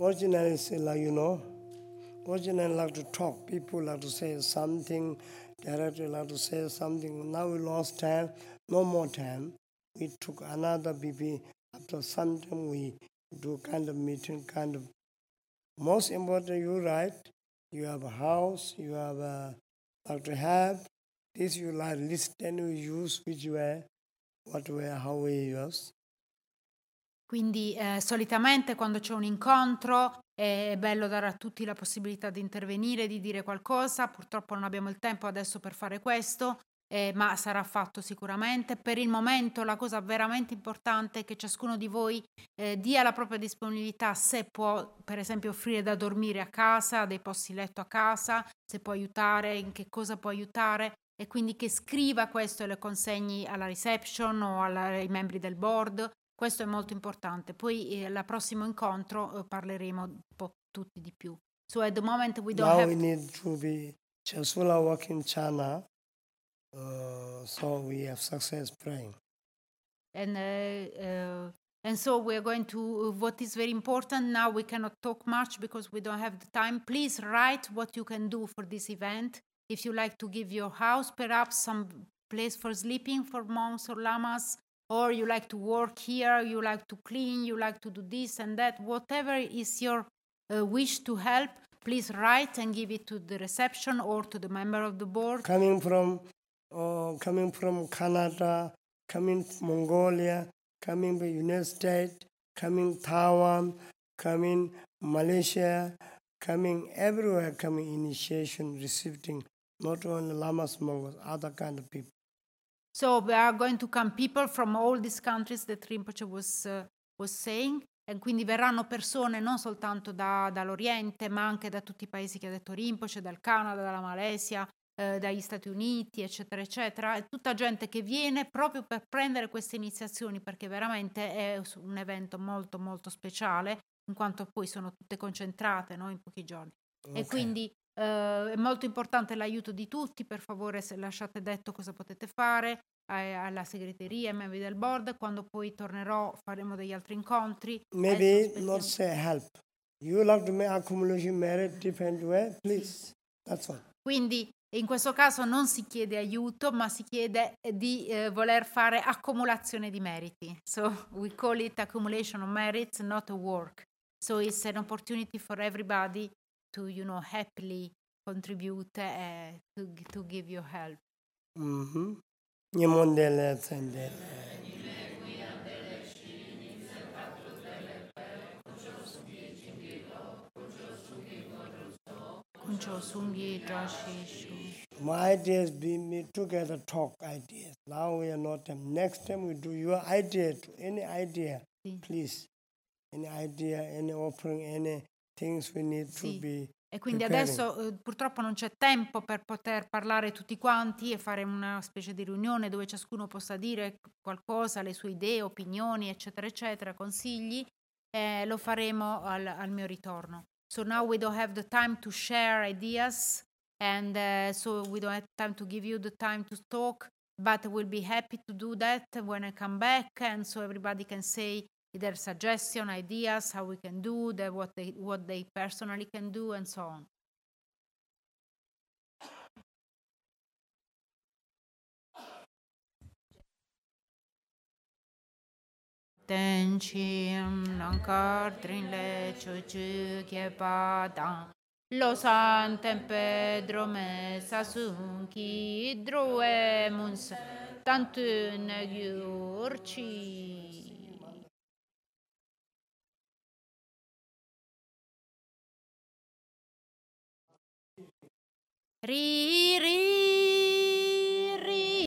Originally, say like you know, originally like to talk. People like to say something, directly like to say something. Now we lost time, no more time. We took another BP. After some time, we do kind of meeting, kind of. Most important, you write. You have a house. You have a like to have. This you like list. Then you use which way, what way, how we use.
Quindi eh, solitamente quando c'è un incontro è bello dare a tutti la possibilità di intervenire, di dire qualcosa, purtroppo non abbiamo il tempo adesso per fare questo, eh, ma sarà fatto sicuramente. Per il momento la cosa veramente importante è che ciascuno di voi eh, dia la propria disponibilità se può, per esempio, offrire da dormire a casa, dei posti letto a casa, se può aiutare, in che cosa può aiutare e quindi che scriva questo e lo consegni alla reception o alla- ai membri del board. Questo è molto importante. Poi eh, al prossimo incontro eh, parleremo un po' tutti di più. So at the moment we don't
now
have
we need to be Chasula working China, uh, so we have success praying.
and uh, uh, and so we're going to what is very important now we cannot talk much because we don't have the time please write what you can do for this event if you like to give your house perhaps some place for sleeping for monks or lamas or you like to work here you like to clean you like to do this and that whatever is your uh, wish to help please write and give it to the reception or to the member of the board
Coming from, uh, coming from Canada, coming from Mongolia, coming from United States, coming Taiwan, coming Malaysia, coming everywhere, coming initiation, receiving not only lamas, mongols, other kind of people.
So we are going to come people from all these countries that Rinpoche was, uh, was saying, e quindi verranno persone non soltanto da- dall'Oriente, ma anche da tutti i paesi che ha detto Rinpoche, dal Canada, dalla Malesia, eh, dagli Stati Uniti, eccetera, eccetera. È tutta gente che viene proprio per prendere queste iniziazioni, perché veramente è un evento molto, molto speciale, in quanto poi sono tutte concentrate no, in pochi giorni. E
Okay.
quindi eh, è molto importante l'aiuto di tutti, per favore se lasciate detto cosa potete fare eh, alla segreteria, ai membri del board, quando poi tornerò faremo degli altri incontri.
Maybe
Adesso
not say help. You like to make accumulation merit different way, please. That's all.
Quindi in questo caso non si chiede aiuto, ma si chiede di eh, voler fare accumulazione di meriti. So we call it accumulation of merits, not a work. So it's an opportunity for everybody to you know happily contribute uh, to to give your help mhm ni mondele tsende
My ideas be me together talk ideas. Now we are not them. Next time we do your idea to any idea, please. Any idea, any offering, any
Sì. E quindi adesso eh, purtroppo non c'è tempo per poter parlare tutti quanti e fare una specie di riunione dove ciascuno possa dire qualcosa, le sue idee, opinioni, eccetera, eccetera, consigli. Eh, lo faremo al, al mio ritorno. So now we don't have the time to share ideas and uh, so we don't have time to give you the time to talk, but we'll be happy to do that when I come back and so everybody can say their suggestion, ideas, how we can do that, what they what they personally can do, and so on. Ten chim nankar trin le chu chu kye pa dang. Lo san tem Pedro me sasun ki droe muns tantun Riri.